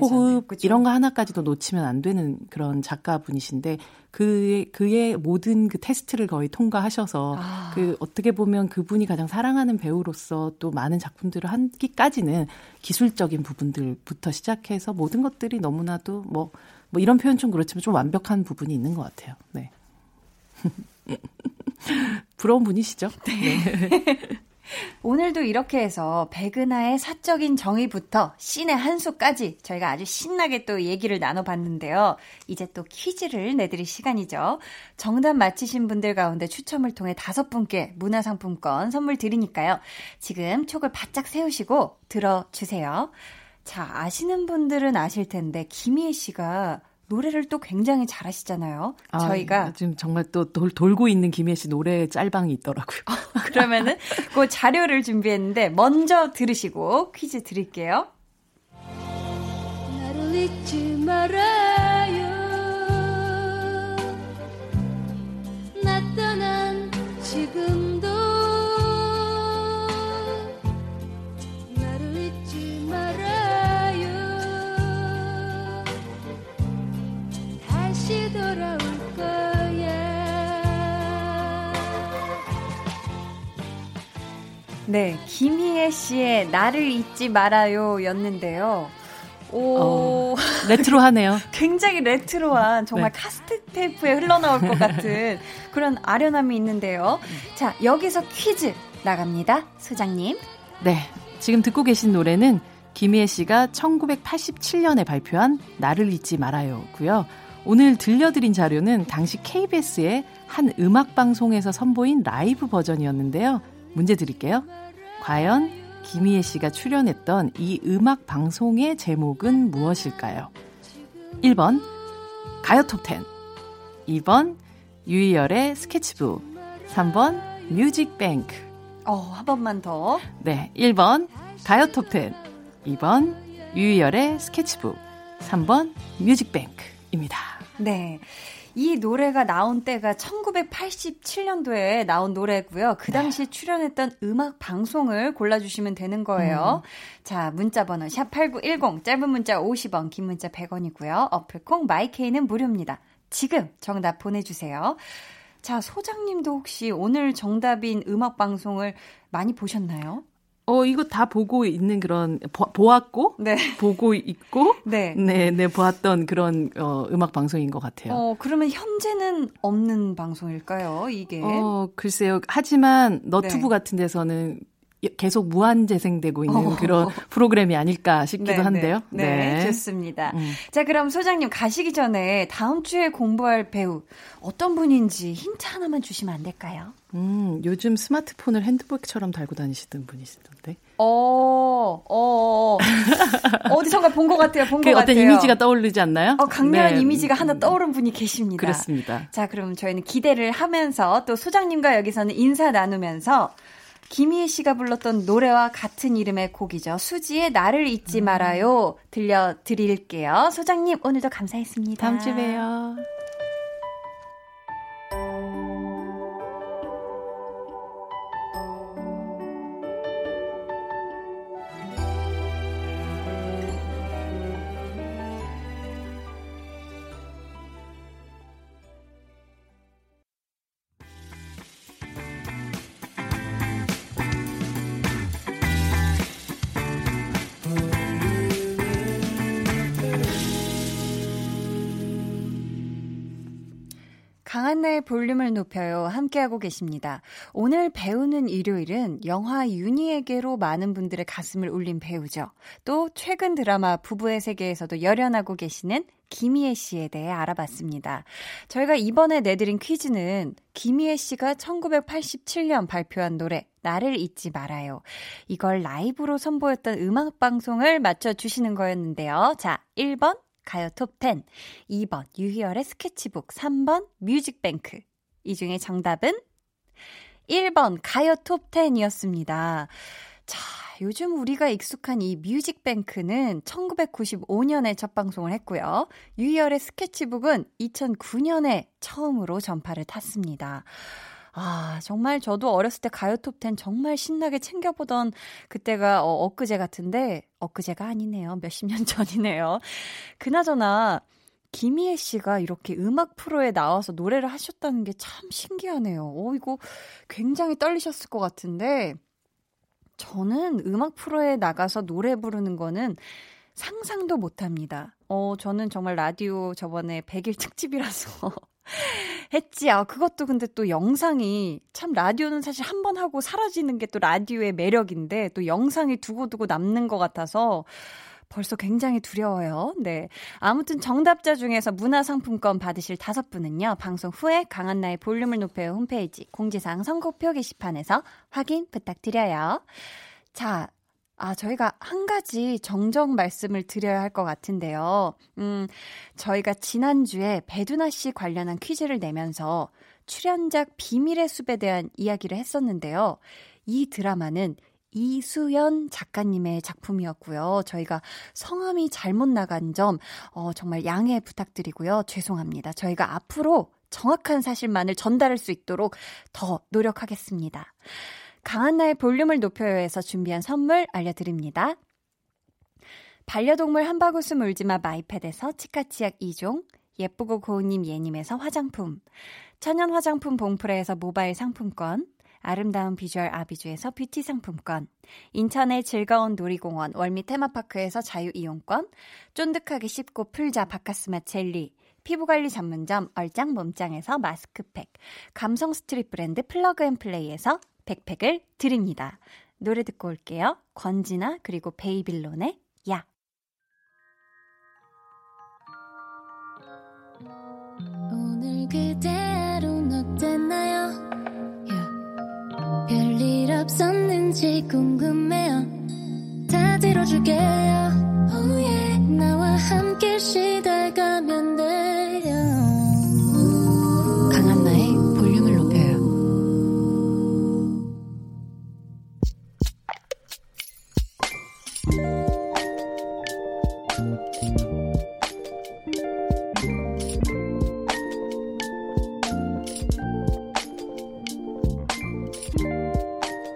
호흡 그쵸? 이런 거 하나까지도 놓치면 안 되는 그런 작가분이신데 그의 그의 모든 그 테스트를 거의 통과하셔서 아. 그 어떻게 보면 그분이 가장 사랑하는 배우로서 또 많은 작품들을 하기까지는 기술적인 부분들부터 시작해서 모든 것들이 너무나도 뭐뭐 뭐 이런 표현 좀 그렇지만 좀 완벽한 부분이 있는 것 같아요. 네. 부러운 분이시죠? 네. 오늘도 이렇게 해서 백은하의 사적인 정의부터 신의 한 수까지 저희가 아주 신나게 또 얘기를 나눠봤는데요. 이제 또 퀴즈를 내드릴 시간이죠. 정답 맞히신 분들 가운데 추첨을 통해 다섯 분께 문화상품권 선물 드리니까요. 지금 촉을 바짝 세우시고 들어주세요. 자, 아시는 분들은 아실 텐데, 김희애 씨가 노래를 또 굉장히 잘하시잖아요. 아, 저희가 지금 정말 또 돌, 돌고 있는 김혜 씨 노래 짤방이 있더라고요. 그러면은 그 자료를 준비했는데 먼저 들으시고 퀴즈 드릴게요. 나를 잊지 말아요. 나 떠난 지금 네, 김희애 씨의 나를 잊지 말아요 였는데요. 오. 어, 레트로하네요. 굉장히 레트로한 정말 네. 카세트 테이프에 흘러나올 것 같은 그런 아련함이 있는데요. 자, 여기서 퀴즈 나갑니다. 소장님. 네. 지금 듣고 계신 노래는 김희애 씨가 1987년에 발표한 나를 잊지 말아요고요. 오늘 들려드린 자료는 당시 KBS의 한 음악 방송에서 선보인 라이브 버전이었는데요. 문제 드릴게요. 과연 김희애 씨가 출연했던 이 음악 방송의 제목은 무엇일까요? 1번 가요 톱10 2번 유희열의 스케치북 3번 뮤직뱅크 어, 한 번만 더. 네, 1번 가요 톱10 2번 유희열의 스케치북 3번 뮤직뱅크입니다. 네. 이 노래가 나온 때가 1987년도에 나온 노래고요. 그 당시 네. 출연했던 음악 방송을 골라주시면 되는 거예요. 음. 자, 문자 번호 샵8910 짧은 문자 50원, 긴 문자 100원이고요. 어플콩 마이케이는 무료입니다. 지금 정답 보내주세요. 자, 소장님도 혹시 오늘 정답인 음악 방송을 많이 보셨나요? 어, 이거 다 보고 있는 그런, 보, 았고 네. 보고 있고, 네. 네, 네, 보았던 그런, 어, 음악 방송인 것 같아요. 어, 그러면 현재는 없는 방송일까요, 이게? 어, 글쎄요. 하지만 너튜브 네. 같은 데서는 계속 무한 재생되고 있는 어. 그런 프로그램이 아닐까 싶기도 네, 네. 한데요. 네, 네. 좋습니다. 음. 자, 그럼 소장님 가시기 전에 다음 주에 공부할 배우 어떤 분인지 힌트 하나만 주시면 안 될까요? 음, 요즘 스마트폰을 핸드백처럼 달고 다니시던 분이시던데. 어, 어, 어. 어디선가 본 것 같아요. 본것 그 같아요. 어떤 이미지가 떠오르지 않나요? 어, 강렬한 네. 이미지가 하나 떠오른 분이 계십니다. 그렇습니다. 자, 그럼 저희는 기대를 하면서 또 소장님과 여기서는 인사 나누면서 김희애 씨가 불렀던 노래와 같은 이름의 곡이죠. 수지의 나를 잊지 말아요. 들려드릴게요. 소장님, 오늘도 감사했습니다. 다음 주에 봬요. 강한나의 볼륨을 높여요. 함께하고 계십니다. 오늘 배우는 일요일은 영화 윤희에게로 많은 분들의 가슴을 울린 배우죠. 또 최근 드라마 부부의 세계에서도 열연하고 계시는 김희애 씨에 대해 알아봤습니다. 저희가 이번에 내드린 퀴즈는 김희애 씨가 1987년 발표한 노래 나를 잊지 말아요. 이걸 라이브로 선보였던 음악 방송을 맞춰 주시는 거였는데요. 자, 1번 가요 톱10, 2번 유희열의 스케치북, 3번 뮤직뱅크. 이 중에 정답은 1번 가요 톱10이었습니다. 자, 요즘 우리가 익숙한 이 뮤직뱅크는 1995년에 첫 방송을 했고요. 유희열의 스케치북은 2009년에 처음으로 전파를 탔습니다. 아, 정말 저도 어렸을 때 가요 톱10 정말 신나게 챙겨보던 그때가 어, 엊그제 같은데, 엊그제가 아니네요. 몇십 년 전이네요. 그나저나, 김희애 씨가 이렇게 음악 프로에 나와서 노래를 하셨다는 게 참 신기하네요. 오, 이거 굉장히 떨리셨을 것 같은데, 저는 음악 프로에 나가서 노래 부르는 거는 상상도 못 합니다. 어, 저는 정말 라디오 저번에 100일 특집이라서 했지. 아, 그것도 근데 또 영상이 참 라디오는 사실 한 번 하고 사라지는 게 또 라디오의 매력인데 또 영상이 두고두고 남는 것 같아서 벌써 굉장히 두려워요. 네. 아무튼 정답자 중에서 문화상품권 받으실 다섯 분은요, 방송 후에 강한나의 볼륨을 높여요 홈페이지 공지사항 선곡표 게시판에서 확인 부탁드려요. 자, 아, 저희가 한 가지 정정 말씀을 드려야 할 것 같은데요. 음, 저희가 지난주에 배두나 씨 관련한 퀴즈를 내면서 출연작 비밀의 숲에 대한 이야기를 했었는데요. 이 드라마는 이수연 작가님의 작품이었고요. 저희가 성함이 잘못 나간 점, 어, 정말 양해 부탁드리고요. 죄송합니다. 저희가 앞으로 정확한 사실만을 전달할 수 있도록 더 노력하겠습니다. 강한나의 볼륨을 높여요에서 준비한 선물 알려드립니다. 반려동물 한바구스 물지마 마이패드에서 치카치약 2종, 예쁘고 고운님 예님에서 화장품, 천연 화장품 봉프레에서 모바일 상품권, 아름다운 비주얼 아비주에서 뷰티 상품권, 인천의 즐거운 놀이공원 월미 테마파크에서 자유 이용권, 쫀득하게 씹고 풀자 바카스마 젤리, 피부관리 전문점 얼짱 몸짱에서 마스크팩, 감성 스트릿 브랜드 플러그앤플레이에서 백팩을 드립니다. 노래 듣고 올게요. 권진아 그리고 베이빌론의 야. 오늘 그대로는 어땠나요? 별일 없었는지 궁금해요. 다 들어줄게요. Oh yeah. 나와 함께 쉬다가면 돼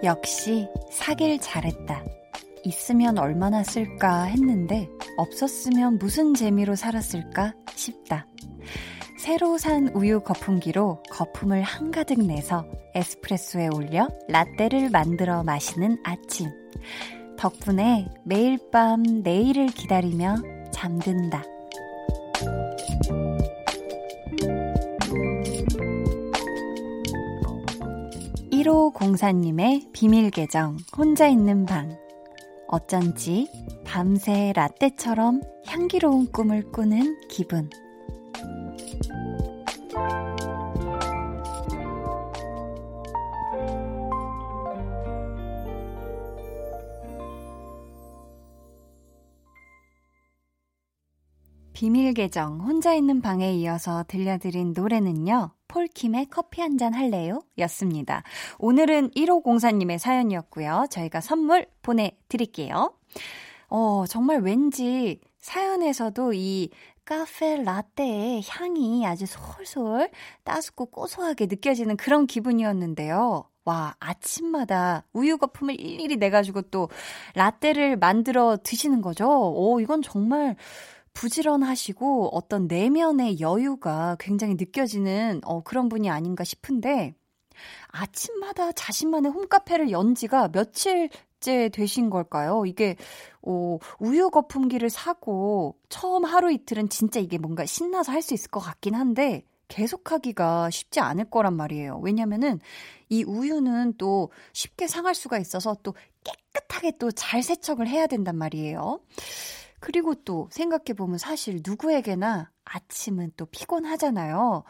역시 사길 잘했다. 있으면 얼마나 쓸까 했는데 없었으면 무슨 재미로 살았을까 싶다. 새로 산 우유 거품기로 거품을 한가득 내서 에스프레소에 올려 라떼를 만들어 마시는 아침. 덕분에 매일 밤 내일을 기다리며 잠든다. 1504님의 비밀 계정, 혼자 있는 방. 어쩐지 밤새 라떼처럼 향기로운 꿈을 꾸는 기분. 비밀 계정, 혼자 있는 방에 이어서 들려드린 노래는요. 폴킴의 커피 한 잔 할래요? 였습니다. 오늘은 1504님의 사연이었고요. 저희가 선물 보내드릴게요. 어, 정말 왠지 사연에서도 이 카페 라떼의 향이 아주 솔솔 따숩고 고소하게 느껴지는 그런 기분이었는데요. 와, 아침마다 우유 거품을 일일이 내가지고 또 라떼를 만들어 드시는 거죠? 오, 이건 정말 부지런하시고 어떤 내면의 여유가 굉장히 느껴지는 어, 그런 분이 아닌가 싶은데 아침마다 자신만의 홈카페를 연 지가 며칠째 되신 걸까요? 이게 어, 우유 거품기를 사고 처음 하루 이틀은 진짜 이게 뭔가 신나서 할 수 있을 것 같긴 한데 계속하기가 쉽지 않을 거란 말이에요. 왜냐면은 이 우유는 또 쉽게 상할 수가 있어서 또 깨끗하게 또 잘 세척을 해야 된단 말이에요. 그리고 또 생각해보면 사실 누구에게나 아침은 또 피곤하잖아요.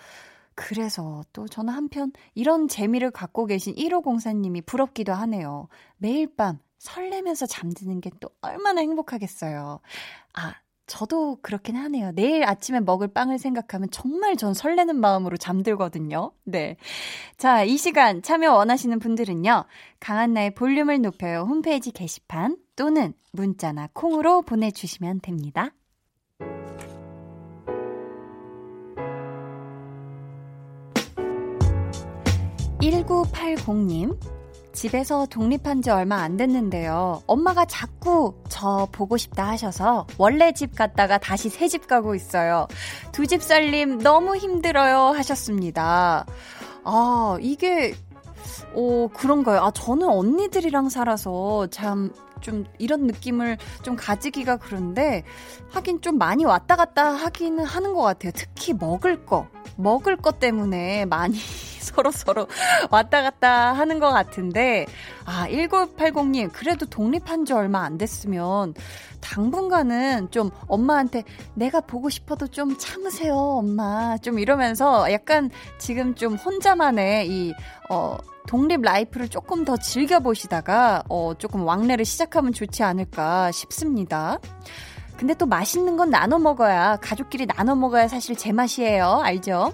그래서 또 저는 한편 이런 재미를 갖고 계신 1호 공사님이 부럽기도 하네요. 매일 밤 설레면서 잠드는 게 또 얼마나 행복하겠어요. 아, 저도 그렇긴 하네요. 내일 아침에 먹을 빵을 생각하면 정말 전 설레는 마음으로 잠들거든요. 네. 자, 이 시간 참여 원하시는 분들은요. 강한나의 볼륨을 높여요 홈페이지 게시판 또는 문자나 콩으로 보내주시면 됩니다. 1980님, 집에서 독립한 지 얼마 안 됐는데요. 엄마가 자꾸 저 보고 싶다 하셔서 원래 집 갔다가 다시 새 집 가고 있어요. 두 집 살림 너무 힘들어요 하셨습니다. 아, 이게, 오, 그런가요? 아, 저는 언니들이랑 살아서 참 좀 이런 느낌을 좀 가지기가 그런데 하긴 좀 많이 왔다 갔다 하기는 하는 것 같아요. 특히 먹을 거. 먹을 것 때문에 많이 서로 서로 왔다 갔다 하는 것 같은데, 아, 1980님, 그래도 독립한 지 얼마 안 됐으면, 당분간은 좀 엄마한테 내가 보고 싶어도 좀 참으세요, 엄마. 좀 이러면서 약간 지금 좀 혼자만의 이, 어, 독립 라이프를 조금 더 즐겨보시다가, 어, 조금 왕래를 시작 하면 좋지 않을까 싶습니다. 근데 또 맛있는 건 나눠 먹어야, 가족끼리 나눠 먹어야 사실 제맛이에요. 알죠?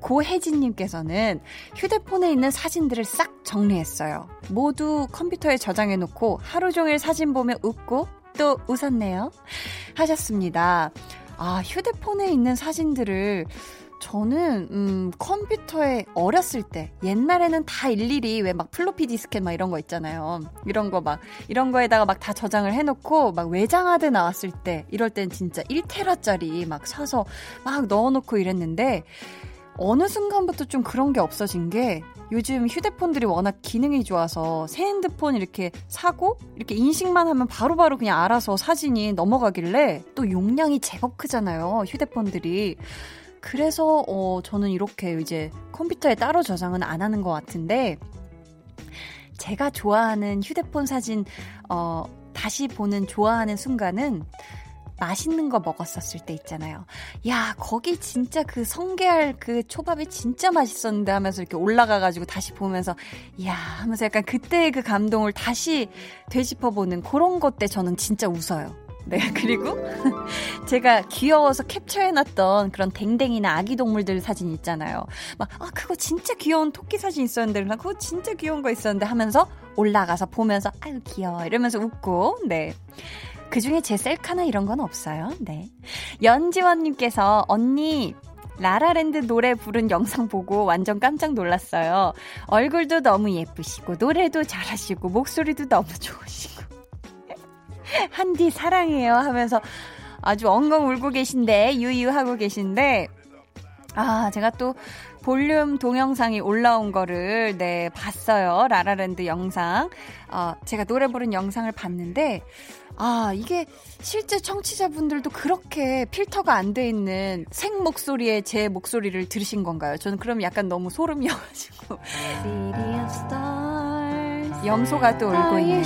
고혜진님께서는 휴대폰에 있는 사진들을 싹 정리했어요. 모두 컴퓨터에 저장해놓고 하루 종일 사진 보며 웃고 또 웃었네요. 하셨습니다. 아, 휴대폰에 있는 사진들을 저는 음 컴퓨터에 어렸을 때 옛날에는 다 일일이 왜 막 플로피 디스켓 막 이런 거 있잖아요. 이런 거 막 이런 거에다가 막 다 저장을 해 놓고 막 외장하드 나왔을 때 이럴 땐 진짜 1테라짜리 막 사서 막 넣어 놓고 이랬는데 어느 순간부터 좀 그런 게 없어진 게 요즘 휴대폰들이 워낙 기능이 좋아서 새 핸드폰 이렇게 사고 이렇게 인식만 하면 바로바로 바로 그냥 알아서 사진이 넘어가길래 또 용량이 제법 크잖아요. 휴대폰들이. 그래서 어 저는 이렇게 이제 컴퓨터에 따로 저장은 안 하는 것 같은데 제가 좋아하는 휴대폰 사진 어 다시 보는 좋아하는 순간은 맛있는 거 먹었었을 때 있잖아요. 야, 거기 진짜 그 성게알 그 초밥이 진짜 맛있었는데 하면서 이렇게 올라가가지고 다시 보면서, 야, 하면서 약간 그때의 그 감동을 다시 되짚어보는 그런 것 때 저는 진짜 웃어요. 네, 그리고 제가 귀여워서 캡처해놨던 그런 댕댕이나 아기 동물들 사진 있잖아요. 막, 아, 그거 진짜 귀여운 토끼 사진 있었는데, 나 그거 진짜 귀여운 거 있었는데 하면서 올라가서 보면서, 아유, 귀여워. 이러면서 웃고, 네. 그 중에 제 셀카나 이런 건 없어요. 네. 연지원님께서 언니 라라랜드 노래 부른 영상 보고 완전 깜짝 놀랐어요. 얼굴도 너무 예쁘시고 노래도 잘하시고 목소리도 너무 좋으시고 한디 사랑해요 하면서 아주 엉엉 울고 계신데 유유하고 계신데 아 제가 또 볼륨 동영상이 올라온 거를 네 봤어요 라라랜드 영상 어 제가 노래 부른 영상을 봤는데 아, 이게 실제 청취자분들도 그렇게 필터가 안 돼 있는 생 목소리에 제 목소리를 들으신 건가요? 저는 그럼 약간 너무 소름이어가지고. 염소가 또 울고 있네요.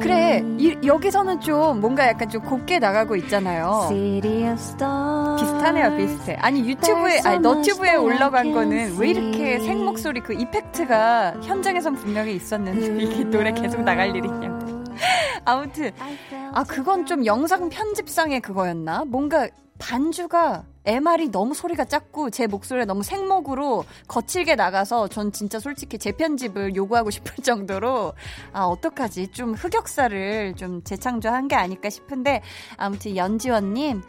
그래, 이, 여기서는 좀 뭔가 약간 좀 곱게 나가고 있잖아요. 비슷하네요, 비슷해. 아니, 유튜브에, 아니, 너튜브에 올라간 거는 왜 이렇게 생 목소리 그 이펙트가 현장에선 분명히 있었는데 이게 노래 계속 나갈 일이 있냐고. 아무튼 아 그건 좀 영상 편집상의 그거였나? 뭔가 반주가 MR이 너무 소리가 작고 제 목소리가 너무 생목으로 거칠게 나가서 전 진짜 솔직히 재편집을 요구하고 싶을 정도로 아 어떡하지 좀 흑역사를 좀 재창조한 게 아닐까 싶은데 아무튼 연지원님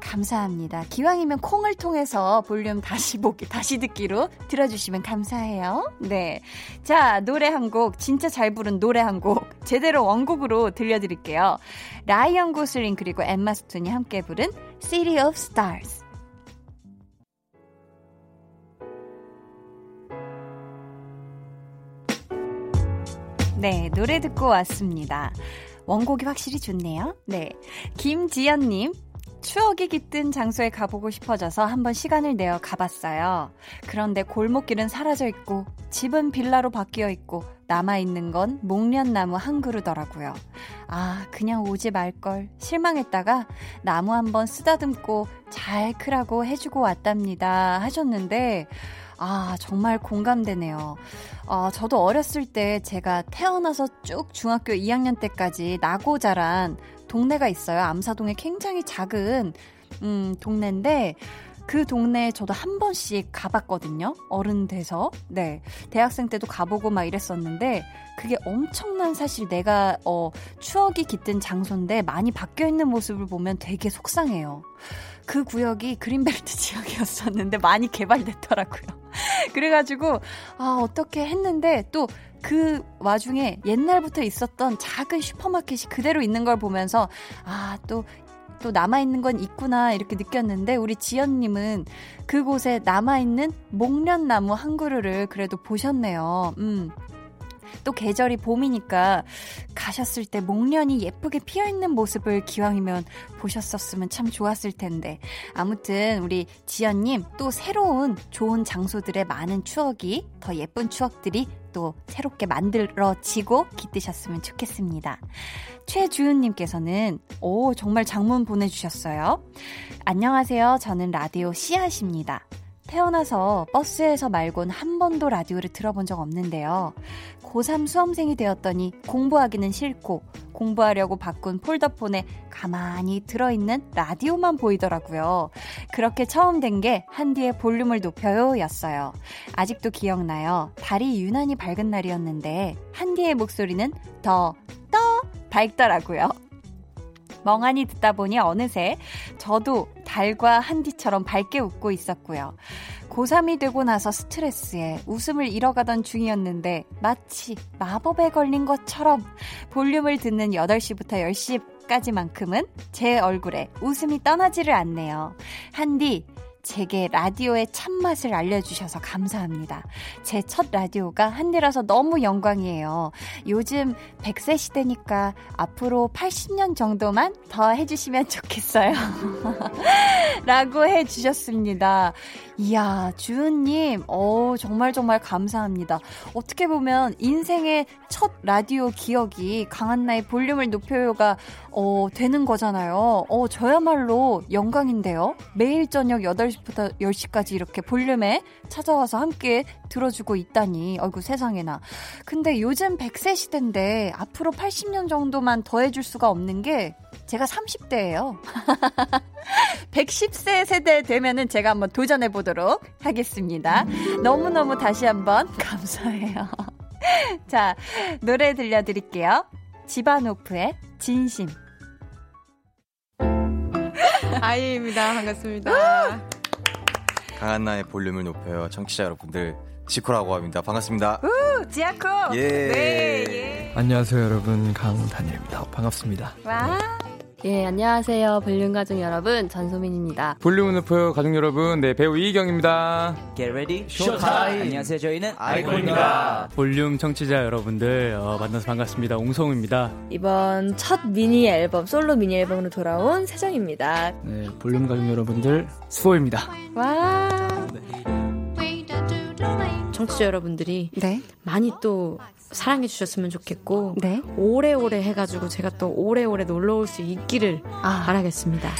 감사합니다. 기왕이면 콩을 통해서 볼륨 다시 보기, 다시 듣기로 들어주시면 감사해요. 네. 자, 노래 한 곡, 진짜 잘 부른 노래 한 곡, 제대로 원곡으로 들려드릴게요. 라이언 고슬링 그리고 엠마 스톤이 함께 부른 City of Stars. 네, 노래 듣고 왔습니다. 원곡이 확실히 좋네요. 네. 김지연님, 추억이 깃든 장소에 가보고 싶어져서 한번 시간을 내어 가봤어요. 그런데 골목길은 사라져 있고, 집은 빌라로 바뀌어 있고, 남아있는 건 목련나무 한 그루더라고요. 아, 그냥 오지 말걸. 실망했다가 나무 한번 쓰다듬고 잘 크라고 해주고 왔답니다. 하셨는데, 아, 정말 공감되네요. 어, 저도 어렸을 때 제가 태어나서 쭉 중학교 2학년 때까지 나고 자란 동네가 있어요. 암사동에 굉장히 작은, 음, 동네인데, 그 동네에 저도 한 번씩 가봤거든요. 어른 돼서. 네. 대학생 때도 가보고 막 이랬었는데, 그게 엄청난 사실 내가, 어, 추억이 깃든 장소인데 많이 바뀌어 있는 모습을 보면 되게 속상해요. 그 구역이 그린벨트 지역이었었는데 많이 개발됐더라고요. 그래가지고, 아, 어떻게 했는데 또 그 와중에 옛날부터 있었던 작은 슈퍼마켓이 그대로 있는 걸 보면서, 아, 또, 또 남아있는 건 있구나, 이렇게 느꼈는데, 우리 지연님은 그곳에 남아있는 목련나무 한 그루를 그래도 보셨네요. 음. 또 계절이 봄이니까 가셨을 때 목련이 예쁘게 피어 있는 모습을 기왕이면 보셨었으면 참 좋았을 텐데. 아무튼 우리 지연 님 또 새로운 좋은 장소들의 많은 추억이 더 예쁜 추억들이 또 새롭게 만들어지고 깃드셨으면 좋겠습니다. 최주은님께서는 오 정말 장문 보내주셨어요. 안녕하세요. 저는 라디오 씨앗입니다. 태어나서 버스에서 말곤 한 번도 라디오를 들어본 적 없는데요. 고3 수험생이 되었더니 공부하기는 싫고 공부하려고 바꾼 폴더폰에 가만히 들어있는 라디오만 보이더라고요. 그렇게 처음 된 게 한디의 볼륨을 높여요 였어요. 아직도 기억나요. 달이 유난히 밝은 날이었는데 한디의 목소리는 더, 더 밝더라고요. 멍하니 듣다 보니 어느새 저도 달과 한디처럼 밝게 웃고 있었고요. 고3이 되고 나서 스트레스에 웃음을 잃어가던 중이었는데 마치 마법에 걸린 것처럼 볼륨을 듣는 8시부터 10시 까지만큼은 제 얼굴에 웃음이 떠나지를 않네요. 한디, 제게 라디오의 참맛을 알려주셔서 감사합니다. 제 첫 라디오가 한디라서 너무 영광이에요. 요즘 100세 시대니까 앞으로 80년 정도만 더 해주시면 좋겠어요. 라고 해주셨습니다. 이야, 주은님, 어 정말 정말 감사합니다. 어떻게 보면 인생의 첫 라디오 기억이 강한나의 볼륨을 높여요가, 어, 되는 거잖아요. 어, 저야말로 영광인데요. 매일 저녁 8시부터 10시까지 이렇게 볼륨에 찾아와서 함께 들어주고 있다니. 어이구, 세상에나. 근데 요즘 100세 시대인데 앞으로 80년 정도만 더 해줄 수가 없는 게 제가 30대예요. 110세 세대 되면은 제가 한번 도전해 보도록 하겠습니다. 너무너무 다시 한번 감사해요. 자, 노래 들려드릴게요. 지바노프의 진심. 아이입니다. 반갑습니다. 강한나의 볼륨을 높여요. 청취자 여러분들. 지코라고 합니다. 반갑습니다. 우, 지아코. 예. 네, 예. 안녕하세요, 여러분. 강다니엘입니다. 반갑습니다. 와. 예, 안녕하세요. 볼륨 가족 여러분, 전소민입니다. 볼륨을 높여요, 가족 여러분. 네, 배우 이경입니다. Get ready, showtime. 안녕하세요, 저희는 아이콘입니다. 볼륨 청취자 여러분들, 어, 만나서 반갑습니다. 옹성우입니다. 이번 첫 미니 앨범, 솔로 미니 앨범으로 돌아온 세정입니다. 네, 볼륨 가족 여러분들, 수호입니다. 와. 네. 청취자 여러분들이 네. 많이 또 사랑해 주셨으면 좋겠고 네. 오래오래 해가지고 제가 또 오래오래 놀러 올 수 있기를 아. 바라겠습니다.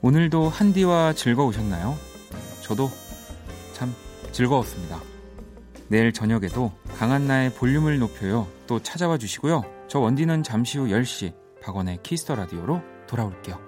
오늘도 한디와 즐거우셨나요? 저도 참 즐거웠습니다. 내일 저녁에도 강한나의 볼륨을 높여요. 또 찾아와 주시고요. 저 원디는 잠시 후 10시 박원의 키스 더 라디오로 돌아올게요.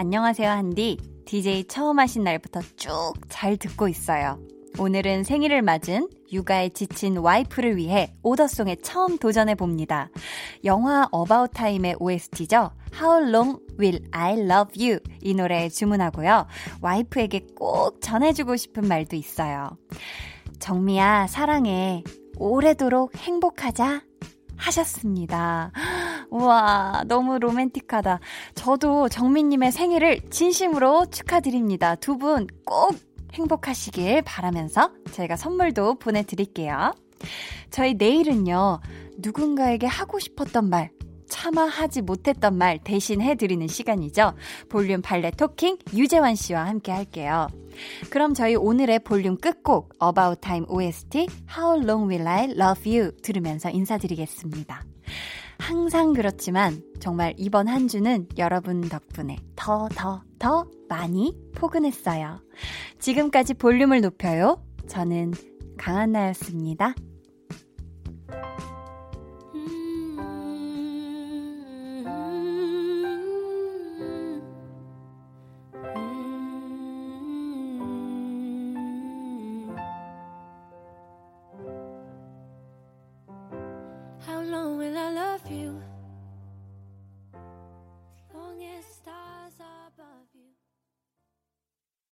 안녕하세요, 한디. DJ 처음 하신 날부터 쭉 잘 듣고 있어요. 오늘은 생일을 맞은 육아에 지친 와이프를 위해 오더송에 처음 도전해 봅니다. 영화 어바웃 타임의 OST죠. How long will I love you? 이 노래 주문하고요. 와이프에게 꼭 전해주고 싶은 말도 있어요. 정미야, 사랑해. 오래도록 행복하자. 하셨습니다. 우와, 너무 로맨틱하다. 저도 정민님의 생일을 진심으로 축하드립니다. 두 분 꼭 행복하시길 바라면서 저희가 선물도 보내드릴게요. 저희 내일은요, 누군가에게 하고 싶었던 말, 차마 하지 못했던 말 대신 해드리는 시간이죠. 볼륨 발레 토킹 유재환 씨와 함께 할게요. 그럼 저희 오늘의 볼륨 끝곡 About Time OST How Long Will I Love You 들으면서 인사드리겠습니다. 항상 그렇지만 정말 이번 한 주는 여러분 덕분에 더, 더, 더 많이 포근했어요. 지금까지 볼륨을 높여요. 저는 강한나였습니다.